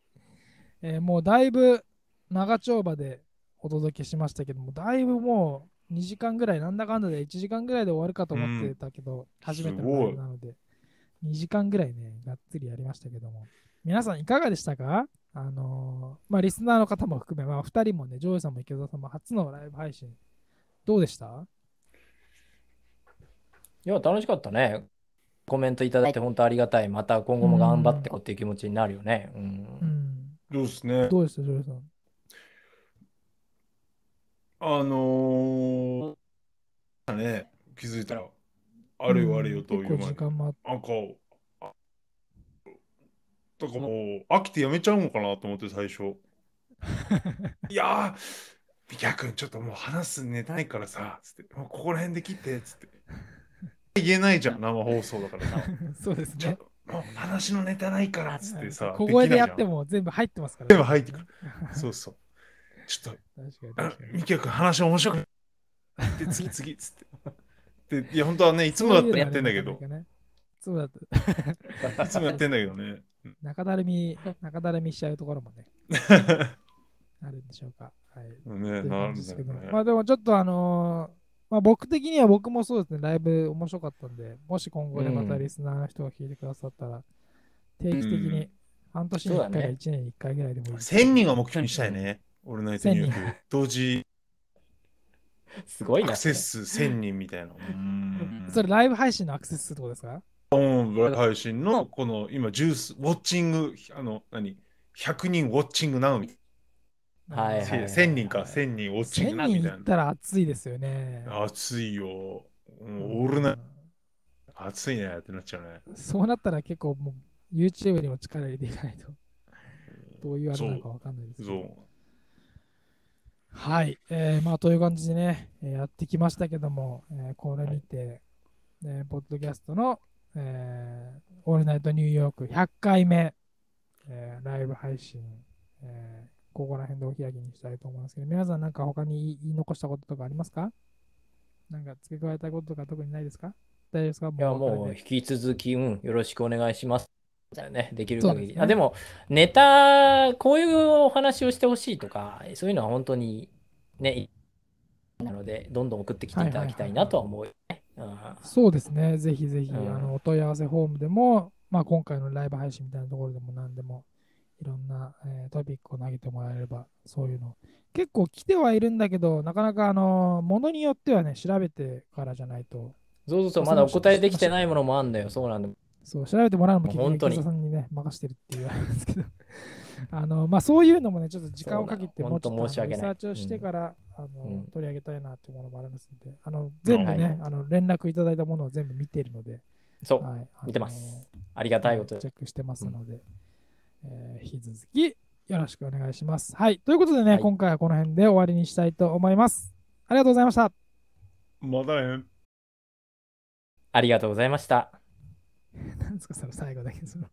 えーもうだいぶ長丁場でお届けしましたけども、だいぶもう2時間ぐらい、なんだかんだで1時間ぐらいで終わるかと思ってたけど、初めてのライブなので、2時間ぐらいね、がっつりやりましたけども、皆さんいかがでしたか？あのーまあ、リスナーの方も含め、まあ、2人もね、ジョージさんも池田さんも初のライブ配信、どうでした？いや、楽しかったね。コメントいただいて本当ありがたい。また今後も頑張ってこうっていう気持ちになるよね。うん。うん。そうですね。どうでした、ジョージさん？あのー、ね、気づいたら、あれよあれよという間に時間もあっなんか、あだからもう、飽きてやめちゃうのかなと思って最初。いやー、ビキャ君、ちょっともう話すネタないからさ、つって、もうここら辺で切って、つって。言えないじゃん、生放送だからさ。そうですねちょっ。と、もう話のネタないから、つってさ、小声でやっても全部入ってますから、全部入ってくる。そうそう。ちょっと。ミキヤ君話面白くない？で 次次っつって。でいや本当はねいつもだったらやってんだけどいつもだった いつもやってんだけどね。中だるみ、中だるみしちゃうところもね、あるんでしょうか。はい。ねな感じですけど。まあでもちょっとあのーまあ僕的には僕もそうですね、ライブ面白かったんで、もし今後でまたリスナーの人が聞いてくださったら、定期的に半年に1回かそうだね1年に1回ぐらいでもいいです。1000人は目標にしたいね。俺の相手に1000人同時すごいな。アクセス数1000人みたいな。うんそれライブ配信のアクセス数ってことですか？うんライブ配信のこの今ジュース、ウォッチング、あの、何 ?100 人ウォッチングなのみたいはいはいな。1000人か、1000人ウォッチング ?1000 なみたい人いったら熱いですよね。な。熱いよ。オールナイト熱いねってなっちゃうね。そうなったら結構もう YouTube にも力入れていかないと、どういうあれなのかわかんないですけど。そう。はい、えーまあという感じでね、えーやってきましたけども、えーこれにて、えーポッドキャストの、えーオールナイトニューヨーク100回目、えーライブ配信、えーここら辺でお開きにしたいと思いますけど、皆さんなんか他に言い残したこととかありますか？なんか付け加えたいこととか特にないですか？大丈夫ですか？いや、もう引き続き、うん、よろしくお願いします。だよね、できる限り。ですねあでも、ネタ、こういうお話をしてほしいとか、そういうのは本当にね、なので、どんどん送ってきていただきたいなとは思うよね。うんそうですね、ぜひぜひ、うんあのお問い合わせフォームでも、まあ、今回のライブ配信みたいなところでも何でも、いろんな、えートピックを投げてもらえれば、そういうの。結構来てはいるんだけど、なかなか、あの、ものによってはね、調べてからじゃないと、そうそうそう、まだお答えできてないものもあるんだよ。そうなんだ。そう、調べてもらうのも結局、本さんにね、任してるっていうあれなんですけど、あの、まあ、そういうのもね、ちょっと時間をかけて、もうちょっとリサーチをしてから、あのうん取り上げたいなっていうものもありますので、あの、全部ね、はいあの連絡いただいたものを全部見ているので、そう、はい、あの見てますありがたいことで。チェックしてますので、えー引き続きよろしくお願いします。はい。ということでね、はい今回はこの辺で終わりにしたいと思います。ありがとうございました。まだね。ありがとうございました。ですか、その最後だけその。